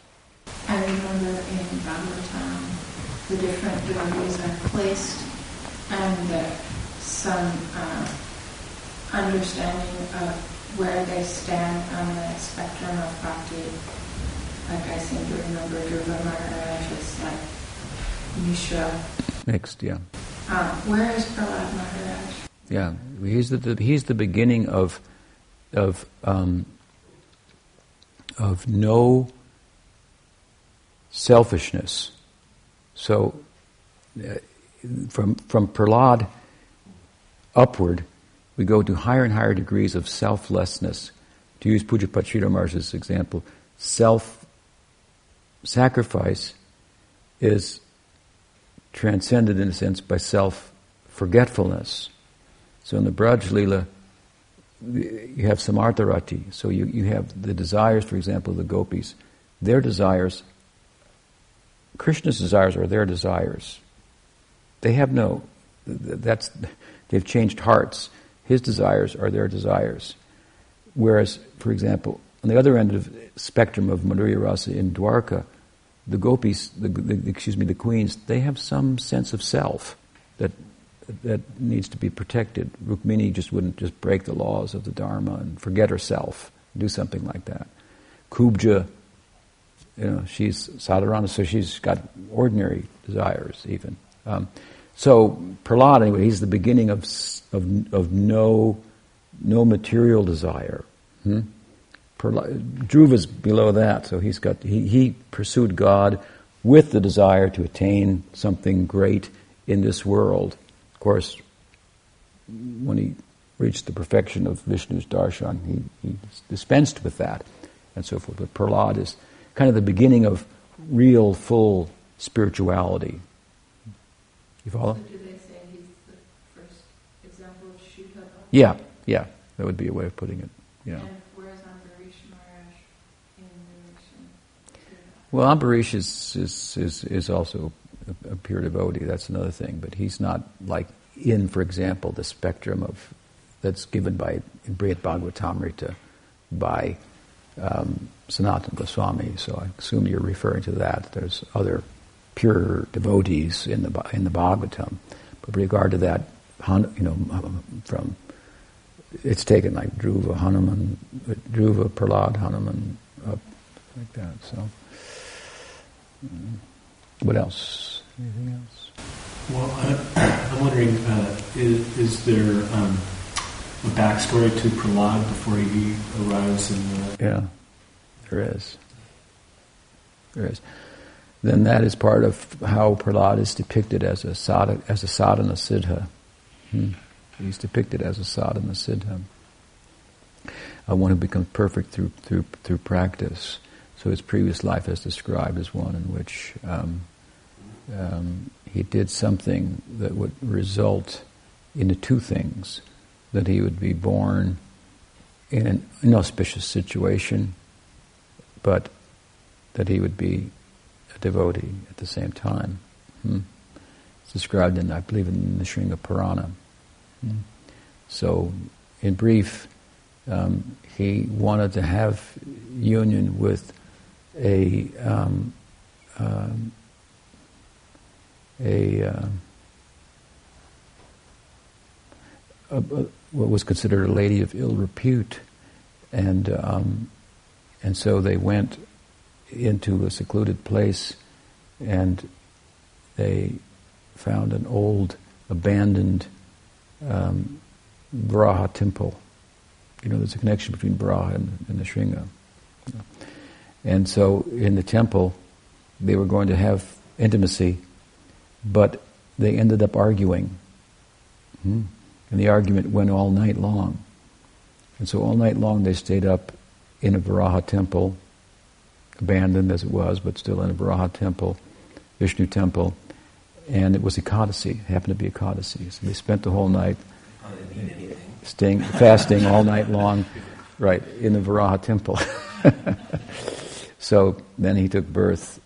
I remember in Bhagavatam, the different devotees are placed and uh, some uh, understanding of where they stand on the spectrum of bhakti. Like I seem to remember Dhruva Maharaj is like Mishra. Next, yeah. Uh, where is Prahlad Maharaj? Yeah, he's the, he's the beginning of of um, of no selfishness. So, uh, from from Prahlad upward, we go to higher and higher degrees of selflessness. To use Pujyapad Sridhar Maharaj's example, self sacrifice is transcended in a sense by self forgetfulness. So in the Braj Leela, you have samartharati, so you, you have the desires, for example, the gopis. Their desires, Krishna's desires are their desires. They have no, that's, they've changed hearts. His desires are their desires. Whereas, for example, on the other end of the spectrum of Madhurya Rasa in Dwarka, the gopis, the, the, excuse me, the queens, they have some sense of self that that needs to be protected. Rukmini just wouldn't just break the laws of the Dharma and forget herself, do something like that. Kubja, you know, she's sadharana, so she's got ordinary desires even. Um, so Prahlad, anyway, he's the beginning of of, of no no material desire. Hmm? Dhruva's below that, so he's got he, he pursued God with the desire to attain something great in this world. Of course, when he reached the perfection of Vishnu's darshan, he, he dispensed with that and so forth. But Prahlad is kind of the beginning of real, full spirituality. You follow? So do they say he's the first example of Shubha? Yeah, yeah. That would be a way of putting it. Yeah. And where's Ambarish Maharaj in relation to Well, Ambarish is, is, is, is also a, pure devotee. That's another thing. But he's not like in, for example, the spectrum of that's given by in Brihad Bhagavatamrita by um, Sanatana Goswami. So I assume you're referring to that. There's other pure devotees in the in the Bhagavatam, but with regard to that, you know, from it's taken like Dhruva, Hanuman, Dhruva, Prahlad, Hanuman, up like that. So, mm. What else? Anything else? Well, I, I'm wondering, uh, is, is there um, a backstory to Prahlad before he arrives in the? Yeah, there is. There is. Then that is part of how Prahlad is depicted as a sadhana, as a sadhana siddha. Hmm. He's depicted as a sadhana siddha, a one who becomes perfect through through through practice. So his previous life is described as one in which um, um, he did something that would result into two things: that he would be born in an inauspicious situation, but that he would be a devotee at the same time. Hmm. It's described in, I believe, in the Nrsimha Purana. Hmm. So, in brief, um, he wanted to have union with a um, um, a, uh, a, a, what was considered a lady of ill repute, and um, and so they went into a secluded place, and they found an old, abandoned um, Varaha temple. You know, there's a connection between Varaha and, and the Shringa. And so in the temple, they were going to have intimacy, but they ended up arguing. Hmm? And the argument went all night long. And so all night long they stayed up in a Varaha temple, abandoned as it was, but still in a Varaha temple, Vishnu temple, and it was Ekadasi, it happened to be Ekadasi. So they spent the whole night staying, fasting all night long, right, in the Varaha temple. so then he took birth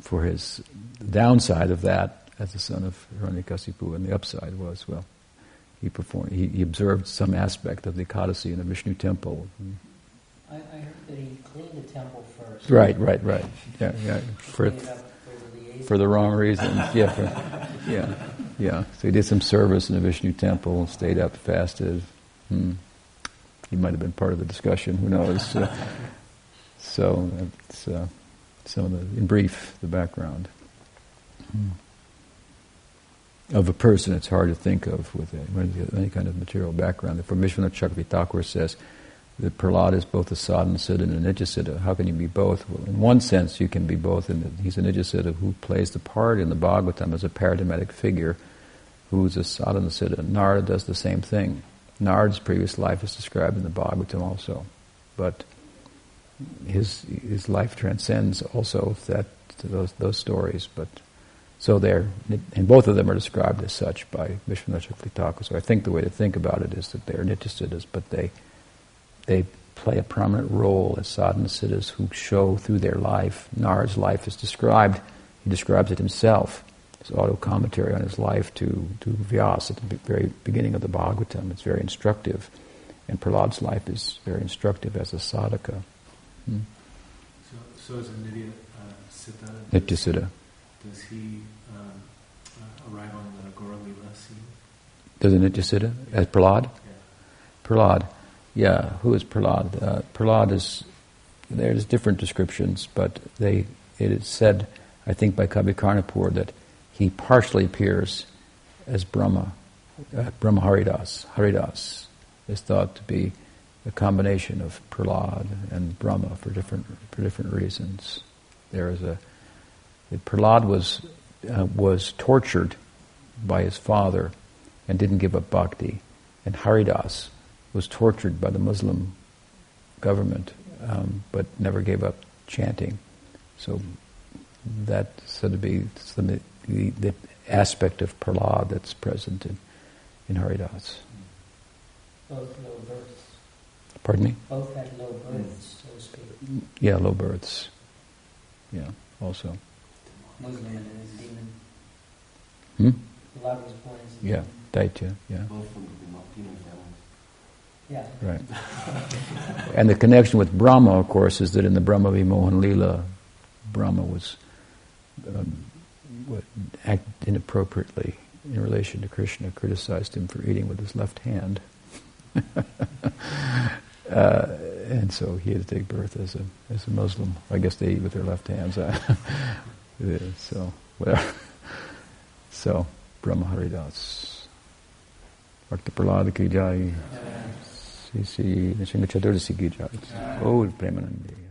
for his downside of that as the son of Hiranyakasipu, and the upside was, well, he performed, he, he observed some aspect of the Ekadasi in the Vishnu temple. I, I heard that he cleaned the temple first. Right, right, right. Yeah, yeah. For, for the wrong reasons. Yeah, for, yeah, yeah. So he did some service in the Vishnu temple, stayed up, fasted. Hmm. He might have been part of the discussion. Who knows? Uh, so that's uh, some of the, in brief, the background. Of a person, it's hard to think of with any kind of material background. For Vishwanath Chakravarti says that Prahlad is both a sadhana siddha and a nitya How can you be both? Well, in one sense, you can be both. In he's a nitya who plays the part in the Bhagavatam as a paradigmatic figure who's a sadhana siddha. Narada does the same thing. Narada's previous life is described in the Bhagavatam also. But his his life transcends also that those those stories. But so they're and both of them are described as such by Vishwanath Chakravarti So I think the way to think about it is that they are nityasiddhas, but they they play a prominent role as sadhana siddhas who show through their life. Narada's life is described. He describes it himself. His auto commentary on his life to, to Vyas at the very beginning of the Bhagavatam. It's very instructive. And Prahlad's life is very instructive as a sadhaka. Hmm. So, so as a Nitya uh, Siddha, Nitya Siddha. Does he um, uh, arrive on the Gaura Lila scene? Does a Nitya Siddha? As Prahlad? Yeah. Prahlad. Yeah, who is Prahlad? Uh, Prahlad is, there's different descriptions, but they, it is said, I think by Kavi Karnapur, that he partially appears as Brahma, uh, Brahma Haridas. Haridas is thought to be a combination of Prahlad and Brahma for different for different reasons. There is a that Prahlad was uh, was tortured by his father and didn't give up bhakti, and Haridas was tortured by the Muslim government um, but never gave up chanting. So that said to be the, the, the aspect of Prahlad that's present in, in Haridas. Both low births. Pardon me? Both had low births, so to speak. Yeah, low births. Yeah, also. Muslim and a demon. Hmm? Prahlad was born as a Yeah, demon. Daitya, yeah. The. Yeah. Right. and the connection with Brahma, of course, is that in the Brahma Vimohan Leela, Brahma was um, what, acted inappropriately in relation to Krishna, criticized him for eating with his left hand. uh, and so he had to take birth as a as a Muslim. I guess they eat with their left hands. it is. So whatever. so Brahmaharidas. Bhakti Prahlad ki jai. Sri Sri Nrsinga Chaturdasi ki jai. All Premanandi.